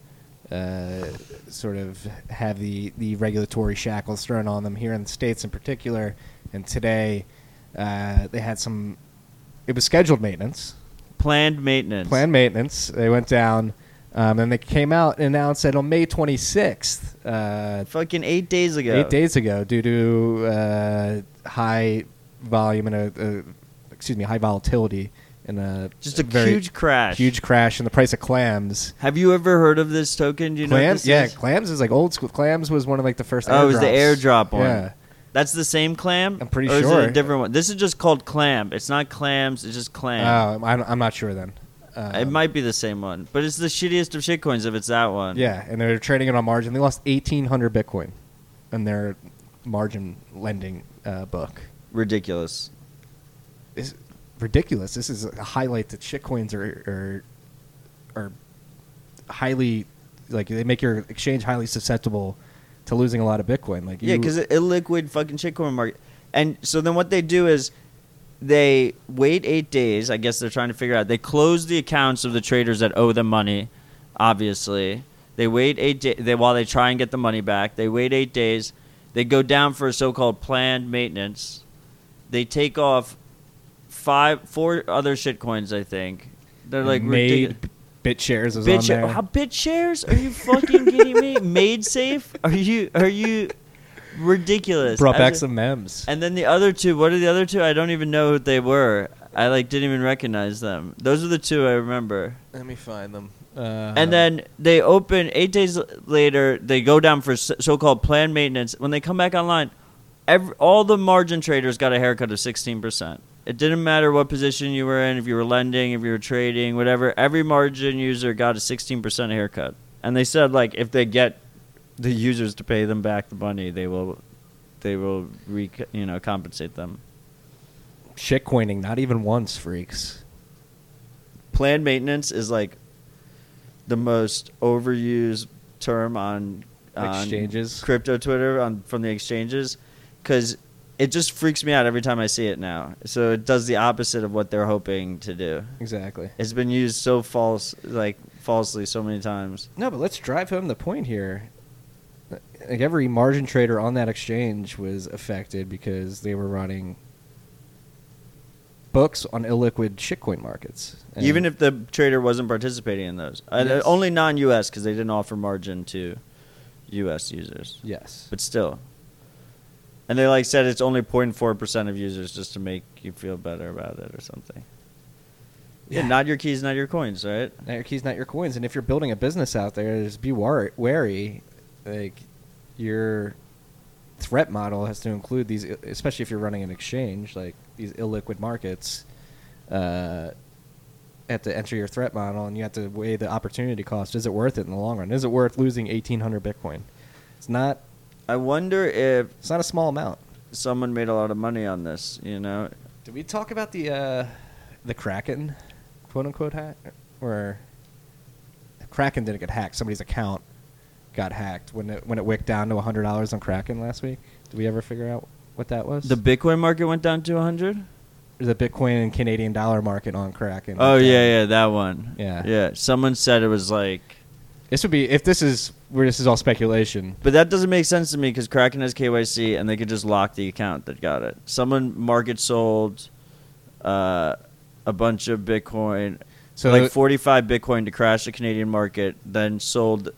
Uh, sort of have the, the regulatory shackles thrown on them here in the states in particular. And today, uh, they had some. It was scheduled maintenance, Planned maintenance. planned maintenance. They went down, um, and they came out and announced that on May 26th, uh, Fucking eight days ago. eight days ago, due to uh, high volume and a, a excuse me, high volatility and a Just a very huge crash. huge crash in the price of clams. Have you ever heard of this token? Do you know what clams, this yeah, is? clams is like old school. Clams was one of like the first. Oh, it was the airdrop one. Yeah, That's the same clam? I'm pretty or Is it a different one? This is just called clam. It's not clams. It's just clam. oh, I'm, I'm not sure then. Um, it might be the same one, but it's the shittiest of shitcoins if it's that one. Yeah, and they're trading it on margin. They lost 1,800 Bitcoin in their margin lending uh, book. ridiculous. Ridiculous. This is a highlight that shitcoins are are are highly like they make your exchange highly susceptible to losing a lot of Bitcoin. Like Yeah, because illiquid fucking shitcoin market. And so then what they do is they wait eight days. I guess they're trying to figure out. They close the accounts of the traders that owe them money. Obviously, they wait eight days. They while they try and get the money back. They wait eight days. They go down for a so-called planned maintenance. They take off five, four other shitcoins. I think they're like made BitShares was Bit on share- there. How BitShares? Are you fucking kidding me? MaidSafe? Are you are you ridiculous? Brought I back was- some memes. And then the other two, what are the other two? I don't even know what they were. I like didn't even recognize them. Those are the two I remember. Let me find them. Uh, and then they open eight days later. They go down for so- so-called planned maintenance. When they come back online, every, all the margin traders got a haircut of sixteen percent. It didn't matter what position you were in, if you were lending, if you were trading, whatever. Every margin user got a sixteen percent haircut. And they said like if they get the users to pay them back the money, they will, they will re- you know compensate them. shitcoining, not even once, freaks. planned maintenance is like the most overused term on, on Exchanges. crypto Twitter on from the exchanges because it just freaks me out every time I see it now. So it does the opposite of what they're hoping to do. Exactly. It's been used so false, like falsely, so many times. No, but let's drive home the point here. Like every margin trader on that exchange was affected because they were running books on illiquid shitcoin markets. And Even if the trader wasn't participating in those, Uh, only non-U.S. because they didn't offer margin to U.S. users. yes, but still. And they like said it's only 0.4 percent of users just to make you feel better about it or something. Yeah, Yeah. not your keys, not your coins, right? not your keys, not your coins. And if you're building a business out there, just be wary. wary. Like your threat model has to include these, especially if you're running an exchange like these illiquid markets. Uh, have to enter your threat model, and you have to weigh the opportunity cost. Is it worth it in the long run? Is it worth losing 1,800 Bitcoin? It's not. I wonder if It's not a small amount. someone made a lot of money on this. You know, Did we talk about the uh, the Kraken, quote unquote hack, or Kraken didn't get hacked? Somebody's account got hacked when it when it wicked down to hundred dollars on Kraken last week. Did we ever figure out what that was? the Bitcoin market went down to 100. the Bitcoin and Canadian dollar market on Kraken. Oh yeah, yeah, that one. Yeah. yeah. Someone said it was like, This would be if this is where this is all speculation. but that doesn't make sense to me because Kraken has KYC and they could just lock the account that got it. Someone market sold uh, a bunch of Bitcoin So like 45 Bitcoin to crash the Canadian market, then sold,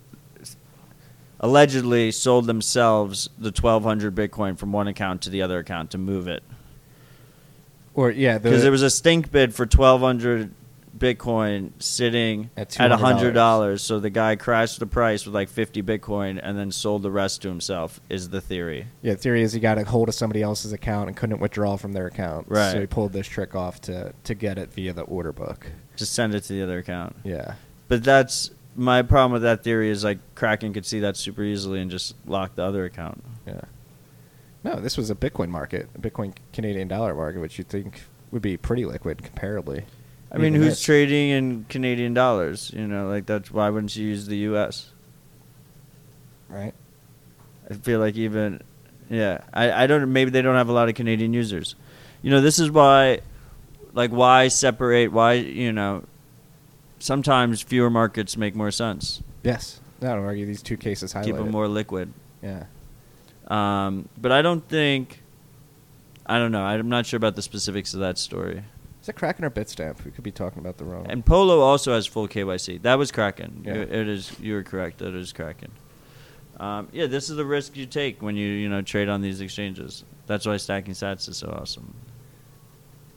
allegedly sold themselves the 1,200 Bitcoin from one account to the other account to move it. or yeah, the, Because there was a stink bid for 1,200 Bitcoin sitting At at $200. $100. So the guy crashed the price with like 50 Bitcoin and then sold the rest to himself, is the theory. Yeah, the theory is he got a hold of somebody else's account and couldn't withdraw from their account. Right. So he pulled this trick off to to get it via the order book. Just send it to the other account. Yeah. But that's my problem with that theory is like Kraken could see that super easily and just lock the other account. Yeah. No, No, this was a Bitcoin market, a Bitcoin Canadian dollar market, which you think would be pretty liquid comparably. I mean, who's this. trading in Canadian dollars? You know, like that's why wouldn't you use the U.S. right? I feel like even, yeah, I, I don't. Maybe they don't have a lot of Canadian users. You know, this is why, like, why separate? Why you know, sometimes fewer markets make more sense. Yes. I don't argue these two cases highlight Keep them more liquid. Yeah. Um, but I don't think. I don't know. I'm not sure about the specifics of that story. Is it Kraken or Bitstamp? We could be talking about the wrong. And Polo also has full KYC. That was Kraken. Yeah. It is. You were correct. That is Kraken. Um, yeah, this is the risk you take when you you know trade on these exchanges. That's why stacking sats is so awesome.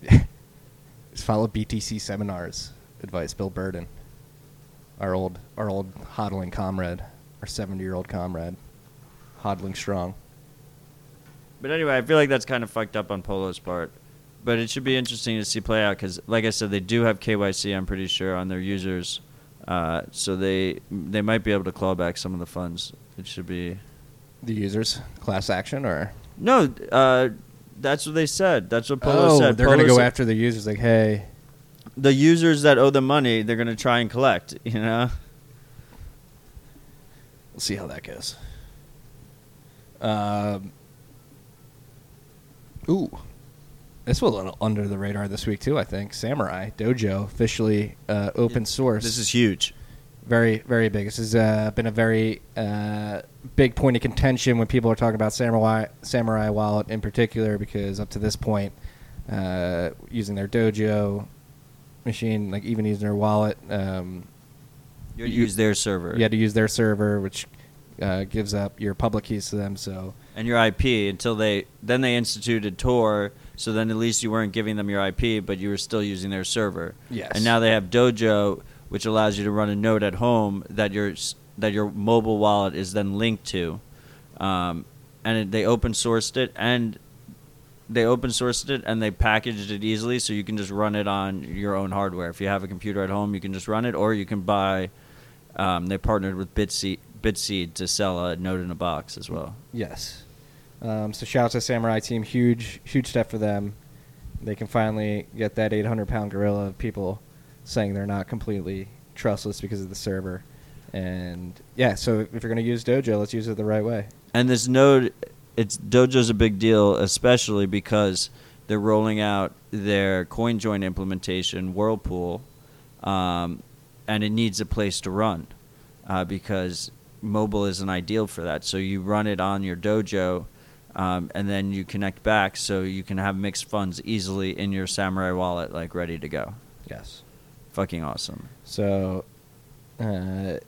Just follow BTC seminars. Advice, Bill Burden, our old, our old hodling comrade, our seventy-year-old comrade, hodling strong. But anyway, I feel like that's kind of fucked up on Polo's part. But it should be interesting to see play out because, like I said, they do have KYC. I'm pretty sure on their users, uh, so they they might be able to claw back some of the funds. It should be The users class action, or no. Uh, that's what they said. That's what Polo oh, said. they're gonna go said- after the users. Like, hey, the users that owe the money. They're gonna try and collect. You know. we'll see how that goes. Um, ooh, this was a little under the radar this week too. I think Samurai Dojo officially uh, open source. This is huge. very very big. This has uh, been a very uh, big point of contention when people are talking about Samurai Samurai Wallet in particular, because up to this point, uh, using their Dojo machine, like even using their wallet, um, You You- use their server. you had to use their server, which uh, gives up your public keys to them. So and your IP until they then they instituted Tor. So then at least you weren't giving them your IP, but you were still using their server. Yes. And now they have Dojo, which allows you to run a node at home that your that your mobile wallet is then linked to, um, and it, they open sourced it and they open sourced it and they packaged it easily so you can just run it on your own hardware. If you have a computer at home, you can just run it, or you can buy. Um, they partnered with Bitseed, Bitseed to sell a node in a box as well. yes, um, so shout out to Samurai team, huge huge step for them. They can finally get that 800 pound gorilla of people saying they're not completely trustless because of the server. And yeah, so if you're going to use Dojo, let's use it the right way. And this node, it's Dojo's a big deal, especially because they're rolling out their CoinJoin implementation, Whirlpool, um, and it needs a place to run uh, because mobile isn't ideal for that. So you run it on your Dojo, um, and then you connect back, so you can have mixed funds easily in your Samurai wallet, like ready to go. Yes. Fucking awesome. So uh,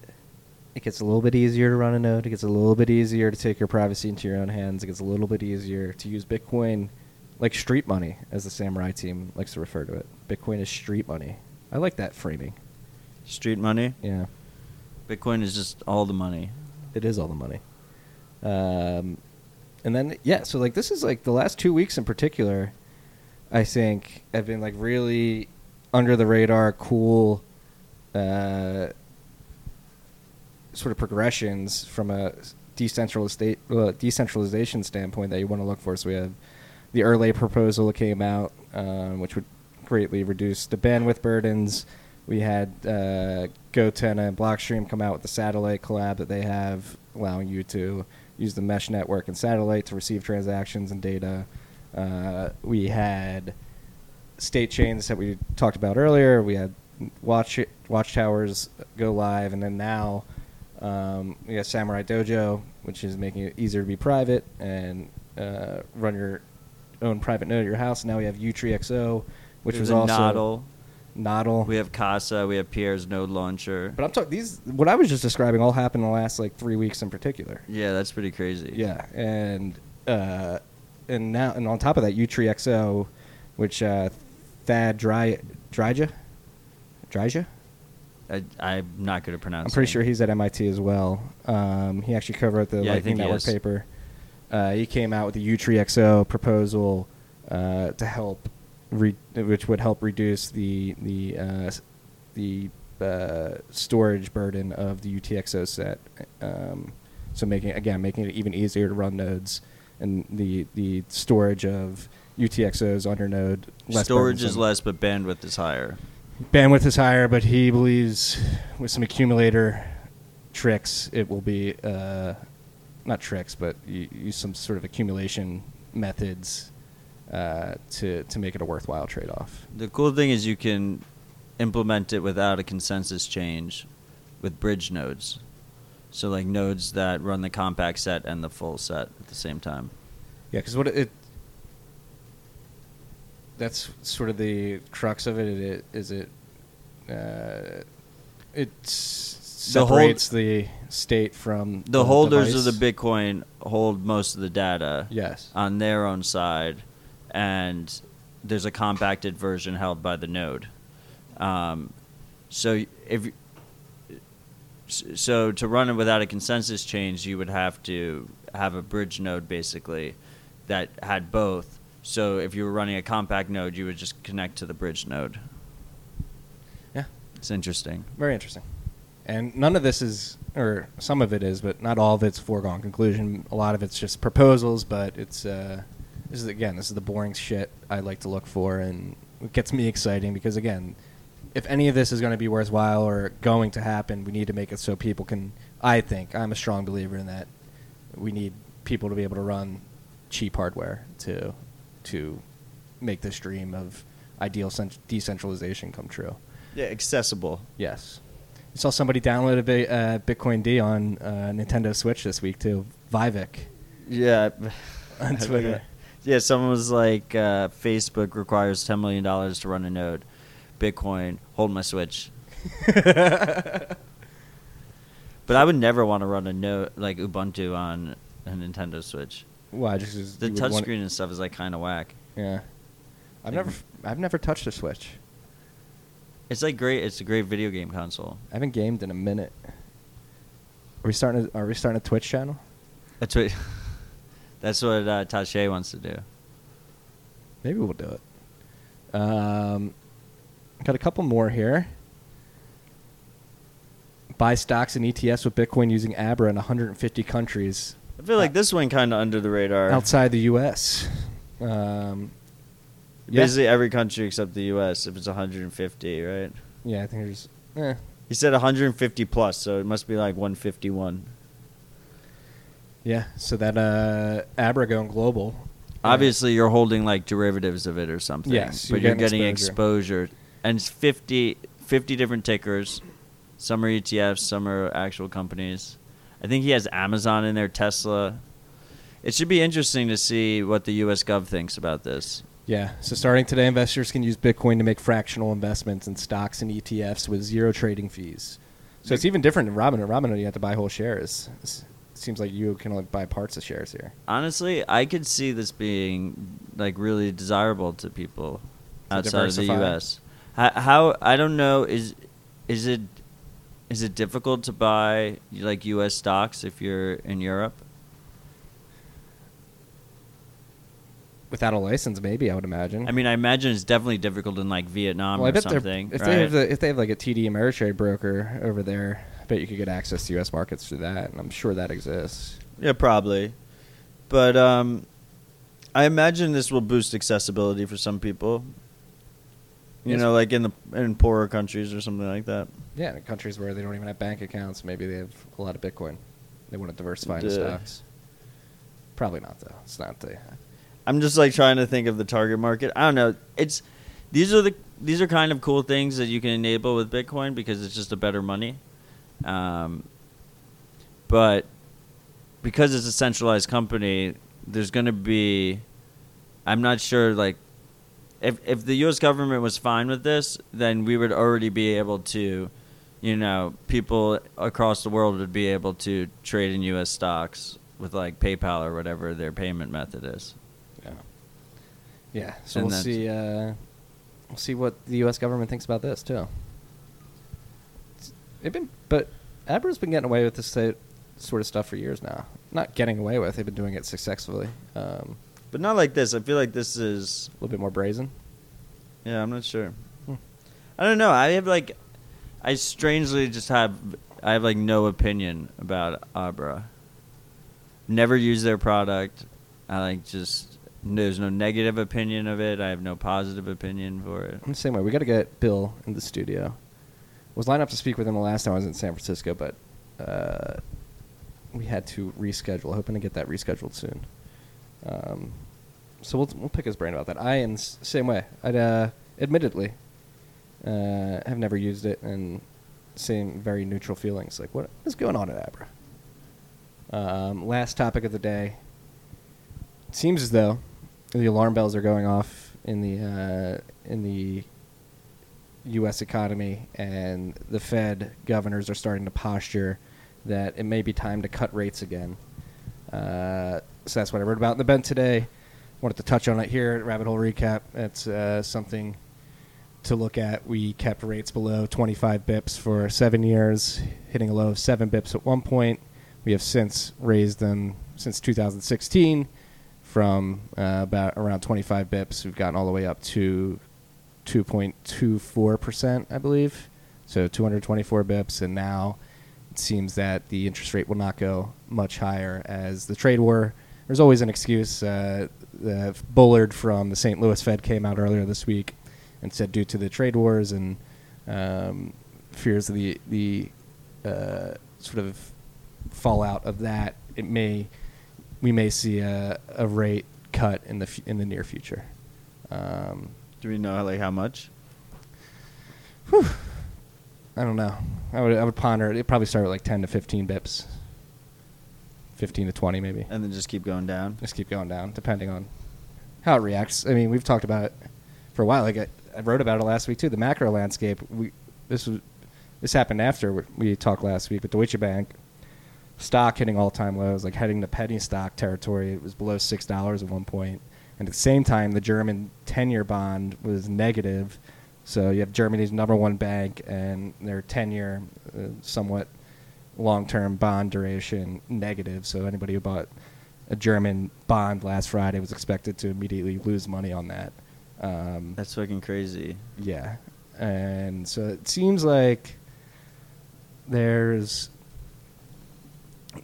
it gets a little bit easier to run a node. It gets a little bit easier to take your privacy into your own hands. It gets a little bit easier to use Bitcoin like street money, as the Samurai team likes to refer to it. Bitcoin is street money. I like that framing. Street money. Yeah, Bitcoin is just all the money. it is all the money. Um, and then yeah, so like this is like the last two weeks in particular, I think have been like really under the radar, cool, uh, sort of progressions from a decentralization uh, decentralization standpoint that you want to look for. So we have the Erlay proposal that came out, um, which would greatly reduce the bandwidth burdens. We had uh, GoTenna and Blockstream come out with the satellite collab that they have, allowing you to use the mesh network and satellite to receive transactions and data. Uh, we had state chains that we talked about earlier. We had watch watchtowers go live, and then now um, we got Samurai Dojo, which is making it easier to be private and uh, run your own private node at your house. Now we have Utree which There's was a also Nodl. Nodl. We have Casa. We have Pierre's node launcher. but I'm talking these. What I was just describing all happened in the last like three weeks in particular. yeah, that's pretty crazy. Yeah, and uh, and now and on top of that, Utreexo, which uh, Tadge Dry Dryja, Dryja. I, I'm not good at pronouncing. I'm pretty sure he's at MIT as well. Um, he actually co-wrote the Yeah, Lightning Network paper. Uh, he came out with the Utreexo proposal uh, to help, re- which would help reduce the the uh, the uh, storage burden of the UTXO set. Um, so making again making it even easier to run nodes and the the storage of UTXOs on your node. Less Storage is less, but bandwidth is higher. Bandwidth is higher, but he believes with some accumulator tricks, it will be uh, not tricks, but use some sort of accumulation methods uh, to to make it a worthwhile trade off. The cool thing is you can implement it without a consensus change with bridge nodes. So like nodes that run the compact set and the full set at the same time. Yeah, because what it, it that's sort of the crux of it. It is it uh, it s- The hold- separates the state from The holders device. of the Bitcoin hold most of the data Yes. on their own side, and there's a compacted version held by the node. Um, so if so to run it without a consensus change, you would have to have a bridge node basically that had both. So if you were running a compact node, you would just connect to the bridge node. Yeah. It's interesting. Very interesting. And none of this is, or some of it is, but not all of it's foregone conclusion. A lot of it's just proposals, but it's, uh, this is, again, this is the boring shit I like to look for, and it gets me exciting because, again, if any of this is going to be worthwhile or going to happen, we need to make it so people can, I think, I'm a strong believer in that, we need people to be able to run cheap hardware to, to make this dream of ideal cent- decentralization come true. Yeah, accessible. Yes. You saw somebody download a bi- uh, Bitcoin D on uh, Nintendo Switch this week too. Vivek Yeah. on Twitter. Yeah, someone was like, uh, Facebook requires $10 million to run a node. Bitcoin, hold my Switch. But I would never want to run a node like Ubuntu on a Nintendo Switch. Why? Just 'cause The you would want- touchscreen and stuff is like kind of whack. Yeah. I've never, I've never touched a Switch. It's like great. It's a great video game console. I haven't gamed in a minute. Are we starting? A, are we starting a Twitch channel? That's what. That's what uh, Tache wants to do. Maybe we'll do it. Um, got a couple more here. Buy stocks and ETFs with Bitcoin using Abra in 150 countries I feel like this went kind of under the radar. outside the U.S. Um, yeah. Basically every country except the U.S. If it's 150, right? Yeah, I think there's. Eh. He said 150 plus, so it must be like 151. Yeah, so that uh, Abra going global. Obviously, you're holding like derivatives of it or something. Yes, but you're you're getting exposure. exposure. and it's 50, 50 different tickers. Some are ETFs, some are actual companies. I think he has Amazon in there, Tesla. It should be interesting to see what the U.S. Gov thinks about this. Yeah, so starting today, investors can use Bitcoin to make fractional investments in stocks and ETFs with zero trading fees. So it's even different than Robinhood. Robinhood, you have to buy whole shares. It's- seems like you can only buy parts of shares here. Honestly, I could see this being like really desirable to people To outside of the. U.S. How, how I don't know is is it is it difficult to buy like U.S. stocks if you're in Europe? Without a license, maybe I would imagine. I mean, I imagine it's definitely difficult in like Vietnam well, or something. if right? they have the, if they have like a TD Ameritrade broker over there, bet you could get access to U.S. markets through that, and I'm sure that exists. yeah, probably. But um, I imagine this will boost accessibility for some people. You Yes. know, like in the in poorer countries or something like that. Yeah, in countries where they don't even have bank accounts, maybe they have a lot of Bitcoin. They want to diversify into stocks. Probably not though. It's not the. I'm just like trying to think of the target market. I don't know. It's these are the these are kind of cool things that you can enable with Bitcoin because it's just a better money. Um, but because it's a centralized company, there's going to be I'm not sure like if if the US government was fine with this, then we would already be able to you know, people across the world would be able to trade in US stocks with like PayPal or whatever their payment method is. Yeah. Yeah. So And we'll see. Uh, we'll see what the U.S. government thinks about this too. It's- They've been, but Abra's been getting away with this sort of stuff for years now. Not getting away with. They've been doing it successfully. Um, But not like this. I feel like this is a little bit more brazen. yeah, I'm not sure. Hmm. I don't know. I have like I strangely just have I have like no opinion about Abra. Never used their product. I like just there's no negative opinion of it. I have no positive opinion for it. The same way. We got to get Bill in the studio. Was lined up to speak with him the last time I was in San Francisco, but uh, we had to reschedule. Hoping to get that rescheduled soon. Um, so we'll we'll pick his brain about that. I am s- same way. I'd uh, admittedly uh, have never used it and same very neutral feelings. Like what is going on at Abra? Um, last topic of the day. Seems as though the alarm bells are going off in the uh, in the U.S. economy, and the Fed governors are starting to posture that it may be time to cut rates again. Uh, so that's what I wrote about in the bent today. Wanted to touch on it here at Rabbit Hole Recap. It's uh, something to look at. We kept rates below 25 bips for seven years, hitting a low of seven bips at one point. We have since raised them since 2016 from uh, about around 25 bips. We've gotten all the way up to 2.24%, I believe. So 224 bips, and now it seems that the interest rate will not go much higher as the trade war. There's always an excuse. Uh, the Bullard from the St. Louis Fed came out earlier this week and said, due to the trade wars and um, fears of the the uh, sort of fallout of that, it may we may see a, a rate cut in the f- in the near future. Um, Do we know like how much? I don't know. I would I would ponder it. It'd probably start with like ten to fifteen bips, fifteen to twenty maybe. And then just keep going down. Just keep going down, depending on how it reacts. I mean, we've talked about it for a while. Like I, I wrote about it last week too. The macro landscape. We this was this happened after we- we talked last week with Deutsche Bank. Stock hitting all time lows, like heading to penny stock territory. It was below six dollars at one point, and at the same time, the German ten-year bond was negative. So you have Germany's number one bank and their ten-year, uh, somewhat long-term bond duration negative. So anybody who bought a German bond last Friday was expected to immediately lose money on that. Um, That's fucking crazy. yeah, and so it seems like there's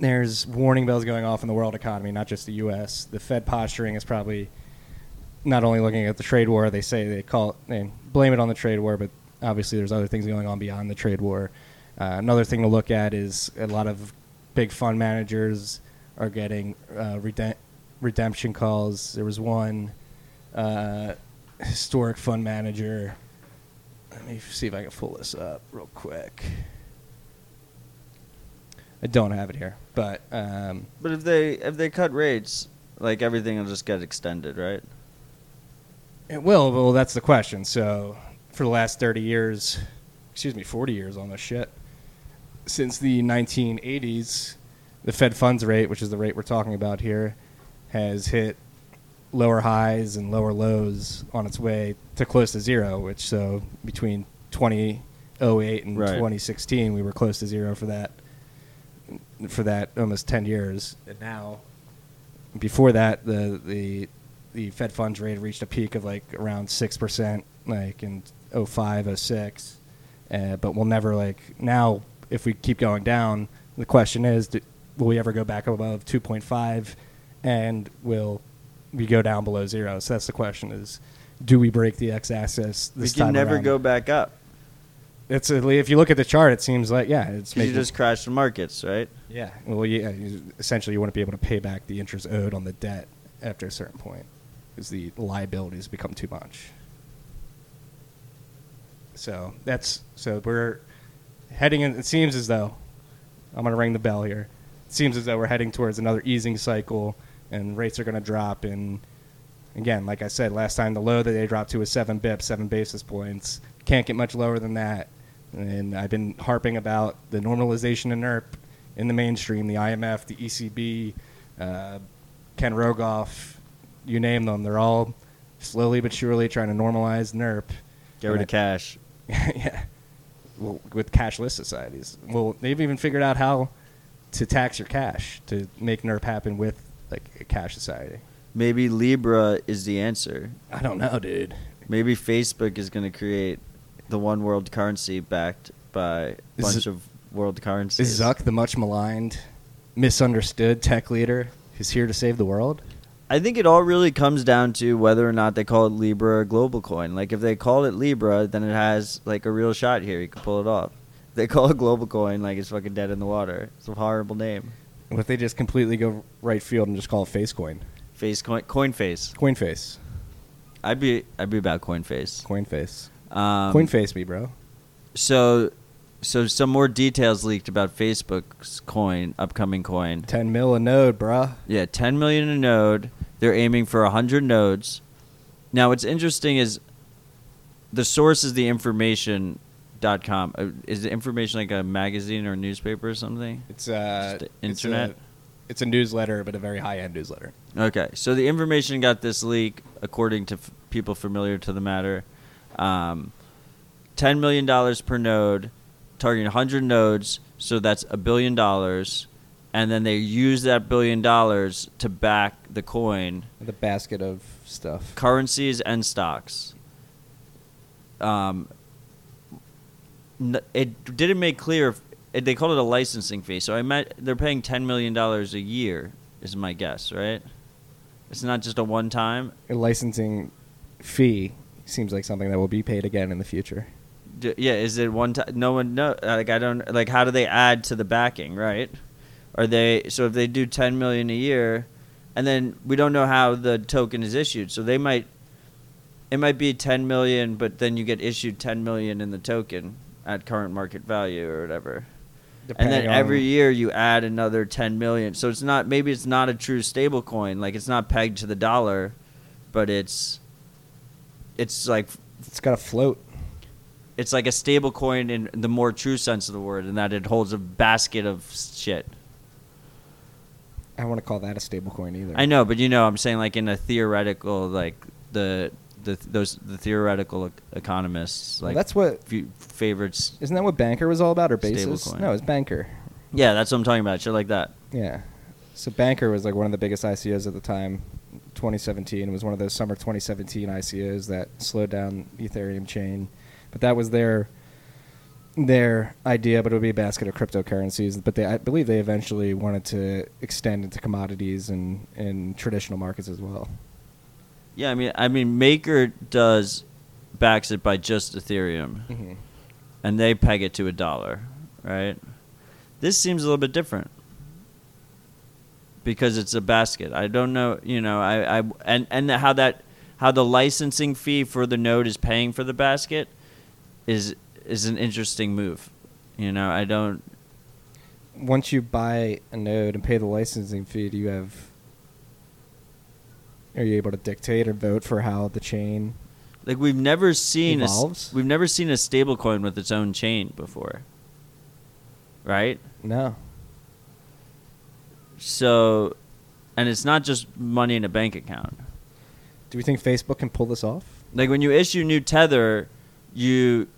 there's warning bells going off in the world economy, not just the U.S. The Fed posturing is probably not only looking at the trade war. They say they call it, they blame it on the trade war, but obviously there's other things going on beyond the trade war. Uh, another thing to look at is a lot of big fund managers are getting uh, redem- redemption calls. There was one uh, historic fund manager. Let me see if I can pull this up real quick. I don't have it here, but um, But if they if they cut rates, like everything will just get extended, right? It will. Well, that's the question. So, for the last thirty years, excuse me, forty years on this shit, since the 1980s, the Fed funds rate, which is the rate we're talking about here, has hit lower highs and lower lows on its way to close to zero. Which so between 2008 and Right. 2016, we were close to zero for that for that almost 10 years. And now, before that, the the the Fed funds rate reached a peak of like around six percent, like in 05, 06. Uh, but we'll never like now. If we keep going down, the question is, do, will we ever go back above 2.5, and will we go down below zero? So that's the question: is do we break the x-axis We can time never around? go back up. It's a, if you look at the chart, it seems like yeah, it's 'Cause you just crash the markets, right? yeah. Well, yeah. you- Essentially, you wouldn't be able to pay back the interest owed on the debt after a certain point because the liabilities become too much. So that's so we're heading in. It seems as though I'm going to ring the bell here. It seems as though we're heading towards another easing cycle, and rates are going to drop. And again, like I said last time, the low that they dropped to was seven bips, seven basis points. Can't get much lower than that. And I've been harping about the normalization of NIRP in the mainstream, the IMF, the ECB, uh, Ken Rogoff, you name them. They're all slowly but surely trying to normalize NIRP. Get rid of cash. yeah. Well, with cashless societies. Well, they've even figured out how to tax your cash to make NIRP happen with like a cash society. Maybe Libra is the answer. I don't know, dude. Maybe Facebook is going to create the one world currency backed by a bunch of world currencies. Is Zuck the much maligned, misunderstood tech leader who's here to save the world? I think it all really comes down to whether or not they call it Libra or global coin. Like if they call it Libra, then it has like a real shot here. You can pull it off. If they call it global coin, like it's fucking dead in the water. It's a horrible name. What if they just completely go right field and just call it face coin? Face coin, coin face. Coin face. I'd be I'd be about coin face. Coin face. Um, coin face me, bro. So, so some more details leaked about Facebook's coin, upcoming coin. 10 mil a node, bruh. Yeah, 10 million a node. They're aiming for 100 nodes. Now, what's interesting is the source is the information.com. Uh, is the information like a magazine or a newspaper or something? It's uh Just the it's internet? a, it's a newsletter, but a very high-end newsletter. Okay, so the information got this leak, according to f- people familiar to the matter. Um, $10 million per node, targeting 100 nodes, so that's a billion dollars. And then they use that billion dollars to back the coin, The basket of stuff. currencies, and stocks. Um, n- it didn't make clear. If, it, they called it a licensing fee, so I met they're paying $10 million a year, is my guess, right? It's not just a one time. A licensing fee seems like something that will be paid again in the future. D- yeah, is it one time? No one know. Like I don't like. How do they add to the backing? Right? Are they so if they do ten million a year, and then we don't know how the token is issued, so they might. It might be ten million, but then you get issued ten million in the token at current market value or whatever. Depending and then every year you add another 10 million. So it's not maybe it's not a true stable coin. Like it's not pegged to the dollar, but it's it's like it's got a float. it's like a stable coin in the more true sense of the word, in that it holds a basket of shit. I don't want to call that a stablecoin either. I know, but you know, I'm saying like in a theoretical, like the the those the theoretical ec- economists Well, like that's what few favorites. isn't that what Bancor was all about or basis? No, it's Bancor. Yeah, that's what I'm talking about. Shit like that. Yeah. So Bancor was like one of the biggest ICOs at the time. 2017 It was one of those summer 2017 ICOs that slowed down the Ethereum chain, but that was their their idea. But it would be a basket of cryptocurrencies. But they, I believe, they eventually wanted to extend into commodities and and traditional markets as well. Yeah, I mean, I mean, Maker does backs it by just Ethereum, Mm-hmm. and they peg it to a dollar, right? This seems a little bit different because it's a basket. I don't know, you know, I, I and and how that how the licensing fee for the node is paying for the basket is is an interesting move. You know, I don't. Once you buy a node and pay the licensing fee, do you have? Are you able to dictate or vote for how the chain Like we've never seen a, Evolves? we've never seen a stablecoin with its own chain before. Right? No. So, and it's not just money in a bank account. Do we think Facebook can pull this off? Like when you issue new tether, you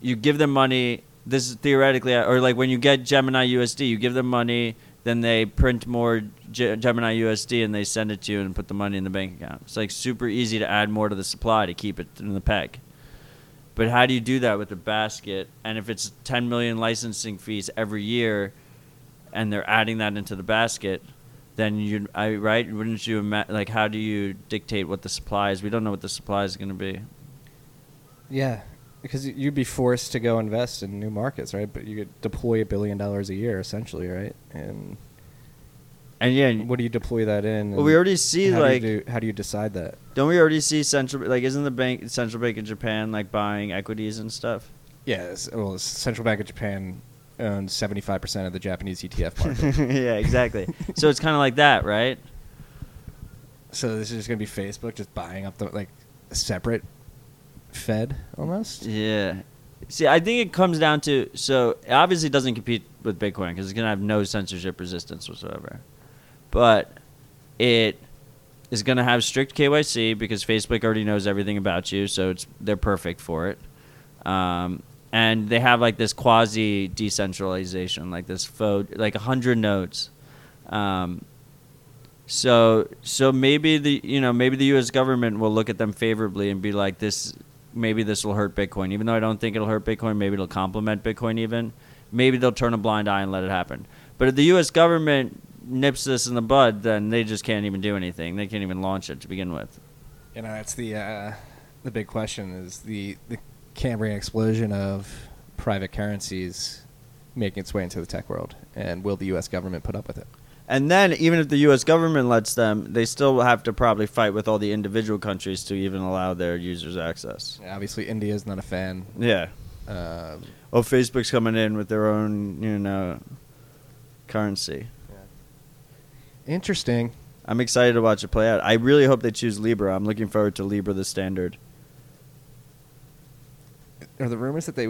you give them money. This is theoretically, uh, or like when you get Gemini USD, you give them money, then they print more Ge- Gemini USD and they send it to you and put the money in the bank account. It's like super easy to add more to the supply to keep it in the peg. But how do you do that with a basket? And if it's 10 million licensing fees every year, and they're adding that into the basket, then you, I right? Wouldn't you ima- like? How do you dictate what the supply is? We don't know what the supply is going to be. Yeah, because you'd be forced to go invest in new markets, right? But you could deploy a billion dollars a year, essentially, right? And And yeah, what do you deploy that in? well, we already see how like, do you do, how do you decide that? don't we already see central? Like, isn't the bank central bank in Japan like buying equities and stuff? Yes, well, the Central Bank of Japan owns seventy five percent of the Japanese ETF market. yeah, exactly. so it's kind of like that, right? so this is just gonna be Facebook just buying up the like separate Fed almost. Yeah. See, I think it comes down to so it obviously doesn't compete with Bitcoin because it's gonna have no censorship resistance whatsoever, but it is gonna have strict KYC because Facebook already knows everything about you, so it's they're perfect for it. Um, and they have like this quasi decentralization, like this faux, like a hundred nodes. Um, so so maybe the you know maybe the U.S. government will look at them favorably and be like this. Maybe this will hurt Bitcoin, even though I don't think it'll hurt Bitcoin. Maybe it'll complement Bitcoin even. Maybe they'll turn a blind eye and let it happen. But if the U.S. government nips this in the bud, then they just can't even do anything. They can't even launch it to begin with. You know, that's the uh, the big question is the the Cambrian explosion of private currencies making its way into the tech world, and will the U.S. government put up with it? And then, even if the U.S. government lets them, they still have to probably fight with all the individual countries to even allow their users access. Yeah, Obviously, India is not a fan. Yeah. Um, Oh, Facebook's coming in with their own, you know, currency. Yeah. interesting. I'm excited to watch it play out. I really hope they choose Libra. I'm looking forward to Libra the standard. Are the rumors that they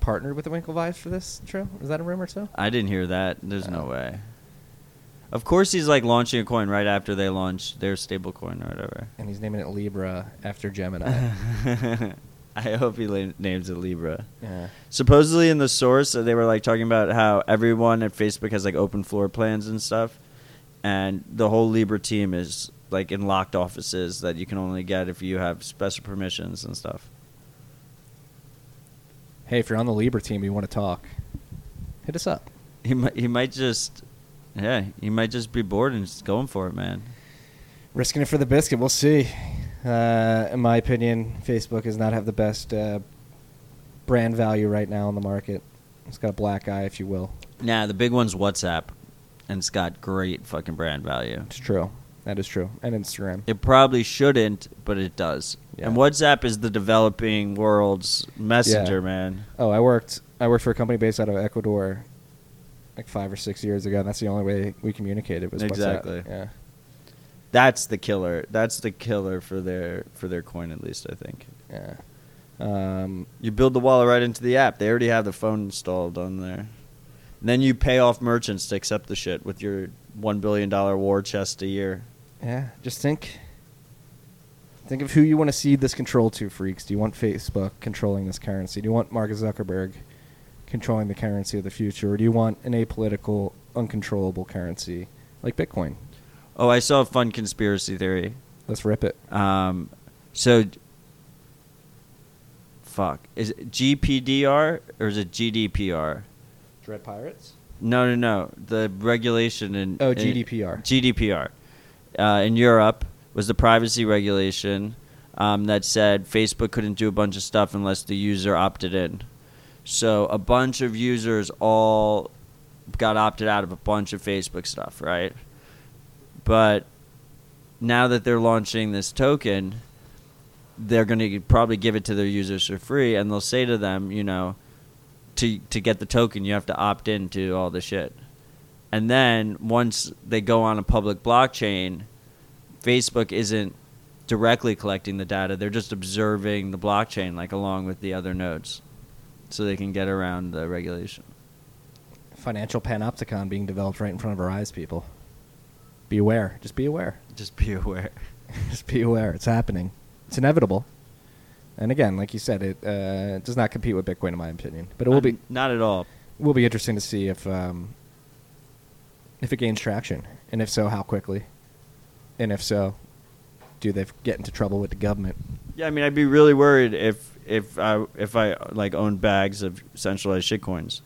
partnered with the Winklevi's for this true? Is that a rumor too? I didn't hear that. There's no Oh. way. Of course, he's like launching a coin right after they launch their stable coin or whatever. And he's naming it Libra after Gemini. I hope he la- names it Libra. yeah. Supposedly in the source, uh, they were like talking about how everyone at Facebook has like open floor plans and stuff, and the whole Libra team is like in locked offices that you can only get if you have special permissions and stuff. Hey, if you're on the Libra team, you want to talk, hit us up. He might, he might just, yeah, you might just be bored and just going for it, man. Risking it for the biscuit. We'll see. Uh, in my opinion, Facebook does not have the best uh, brand value right now in the market. It's got a black eye, if you will. Nah, the big one's WhatsApp, and it's got great fucking brand value. It's true. That is true. And Instagram. It probably shouldn't, but it does. Yeah. And WhatsApp is the developing world's messenger, Yeah. man. Oh, I worked. I worked for a company based out of Ecuador, like five or six years ago. And that's the only way we communicated was Exactly. WhatsApp. Yeah. That's the killer. That's the killer for their for their coin, at least I think. Yeah. Um, You build the wallet right into the app. They already have the phone installed on there. And then you pay off merchants to accept the shit with your one billion dollar war chest a year. yeah. Just think. Think of who you want to cede this control to, freaks. Do you want Facebook controlling this currency? Do you want Mark Zuckerberg controlling the currency of the future, or do you want an apolitical, uncontrollable currency like Bitcoin? Oh, I saw a fun conspiracy theory. Let's rip it. Um, so, fuck, is it GPDR or is it GDPR? Dread Pirates. No, no, no. The regulation in Oh, in- GDPR. GDPR uh, in Europe was the privacy regulation um, that said Facebook couldn't do a bunch of stuff unless the user opted in. So a bunch of users all got opted out of a bunch of Facebook stuff, right? But now that they're launching this token, they're going to probably give it to their users for free, and they'll say to them, you know, to to get the token, you have to opt into all the shit. And then once they go on a public blockchain, Facebook isn't directly collecting the data; they're just observing the blockchain, like along with the other nodes, so they can get around the regulation. Financial panopticon being developed right in front of our eyes, people. Be aware. Just be aware. Just be aware. Just be aware. It's happening. It's inevitable. And again, like you said, it uh, does not compete with Bitcoin, in my opinion. But it will be not at all. will be interesting to see if um, if it gains traction, and if so, how quickly, and if so, do they get into trouble with the government? Yeah, I mean, I'd be really worried if if I if I like own bags of centralized shitcoins.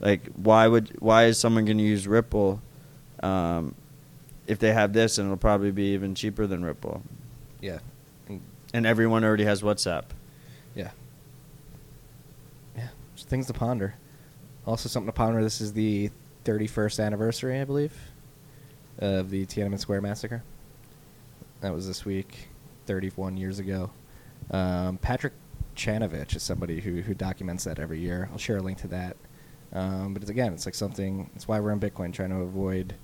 Like, why would why is someone going to use Ripple um, if they have this and it'll probably be even cheaper than Ripple? Yeah, and, And everyone already has WhatsApp. yeah, yeah. Just things to ponder. Also, something to ponder. This is the 31st anniversary, I believe, of the Tiananmen Square massacre. That was this week, 31 years ago. Um, Patrick Chovanec is somebody who, who documents that every year. I'll share a link to that. Um, but it's, again, it's like something. It's why we're in Bitcoin, trying to avoid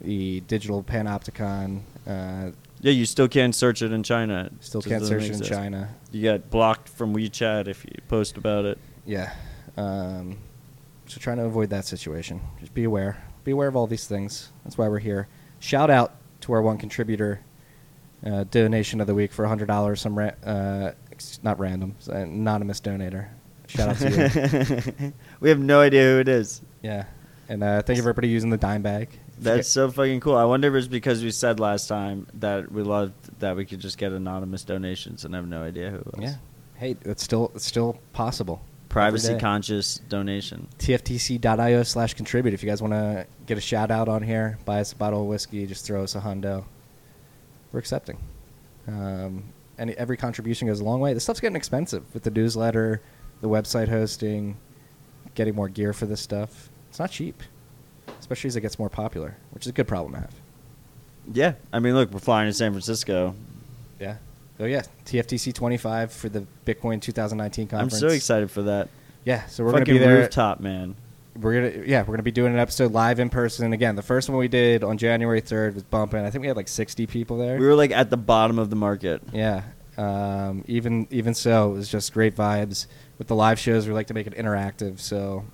the digital panopticon. Uh, Yeah, you still can't search it in China. still can't search it in. China. You get blocked from WeChat if you post about it. Yeah. Um, so trying to avoid that situation. Just be aware. Be aware of all these things. That's why we're here. Shout out to our one contributor uh, donation of the week for $100. Some ra- uh, not random, anonymous donator. Shout out to you. we have no idea who it is. yeah. And uh, thank you for everybody using the dime bag. That's so fucking cool. I wonder if it's because we said last time that we loved that we could just get anonymous donations and have no idea who it was. Yeah. Hey, it's still it's still possible. Privacy conscious donation. TFTC.io slash contribute. If you guys want to get a shout out on here, buy us a bottle of whiskey, just throw us a hundo. We're accepting. Um, and every contribution goes a long way. This stuff's getting expensive with the newsletter, the website hosting, getting more gear for this stuff. It's not cheap, especially as it gets more popular, which is a good problem to have. Yeah, I mean, look, we're flying to San Francisco. Yeah. Oh yeah, TFTC 25 for the Bitcoin 2019 conference. I'm so excited for that. Yeah, so we're Fucking gonna be there. rooftop, man. We're gonna yeah, we're gonna be doing an episode live in person again. The first one we did on January 3rd was bumping. I think we had like 60 people there. We were like at the bottom of the market. yeah. Um, even even so, it was just great vibes. With the live shows, we like to make it interactive. So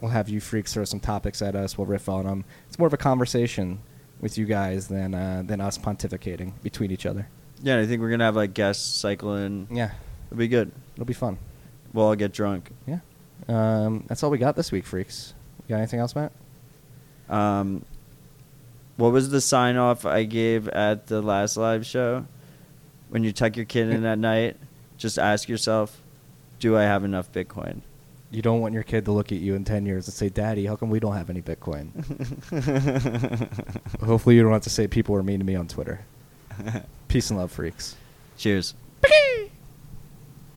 we'll have you freaks throw some topics at us. We'll riff on them. It's more of a conversation with you guys than uh, than us pontificating between each other. Yeah, I think we're gonna have like guests cycling. Yeah, It'll be good. it'll be fun. We'll all get drunk. Yeah. Um, that's all we got this week, freaks. You got anything else, Matt? Um, what was the sign off I gave at the last live show? When you tuck your kid in at night, just ask yourself, do I have enough Bitcoin? You don't want your kid to look at you in 10 years and say, Daddy, how come we don't have any Bitcoin? Hopefully, you don't have to say people were mean to me on Twitter. Peace and love, freaks. Cheers.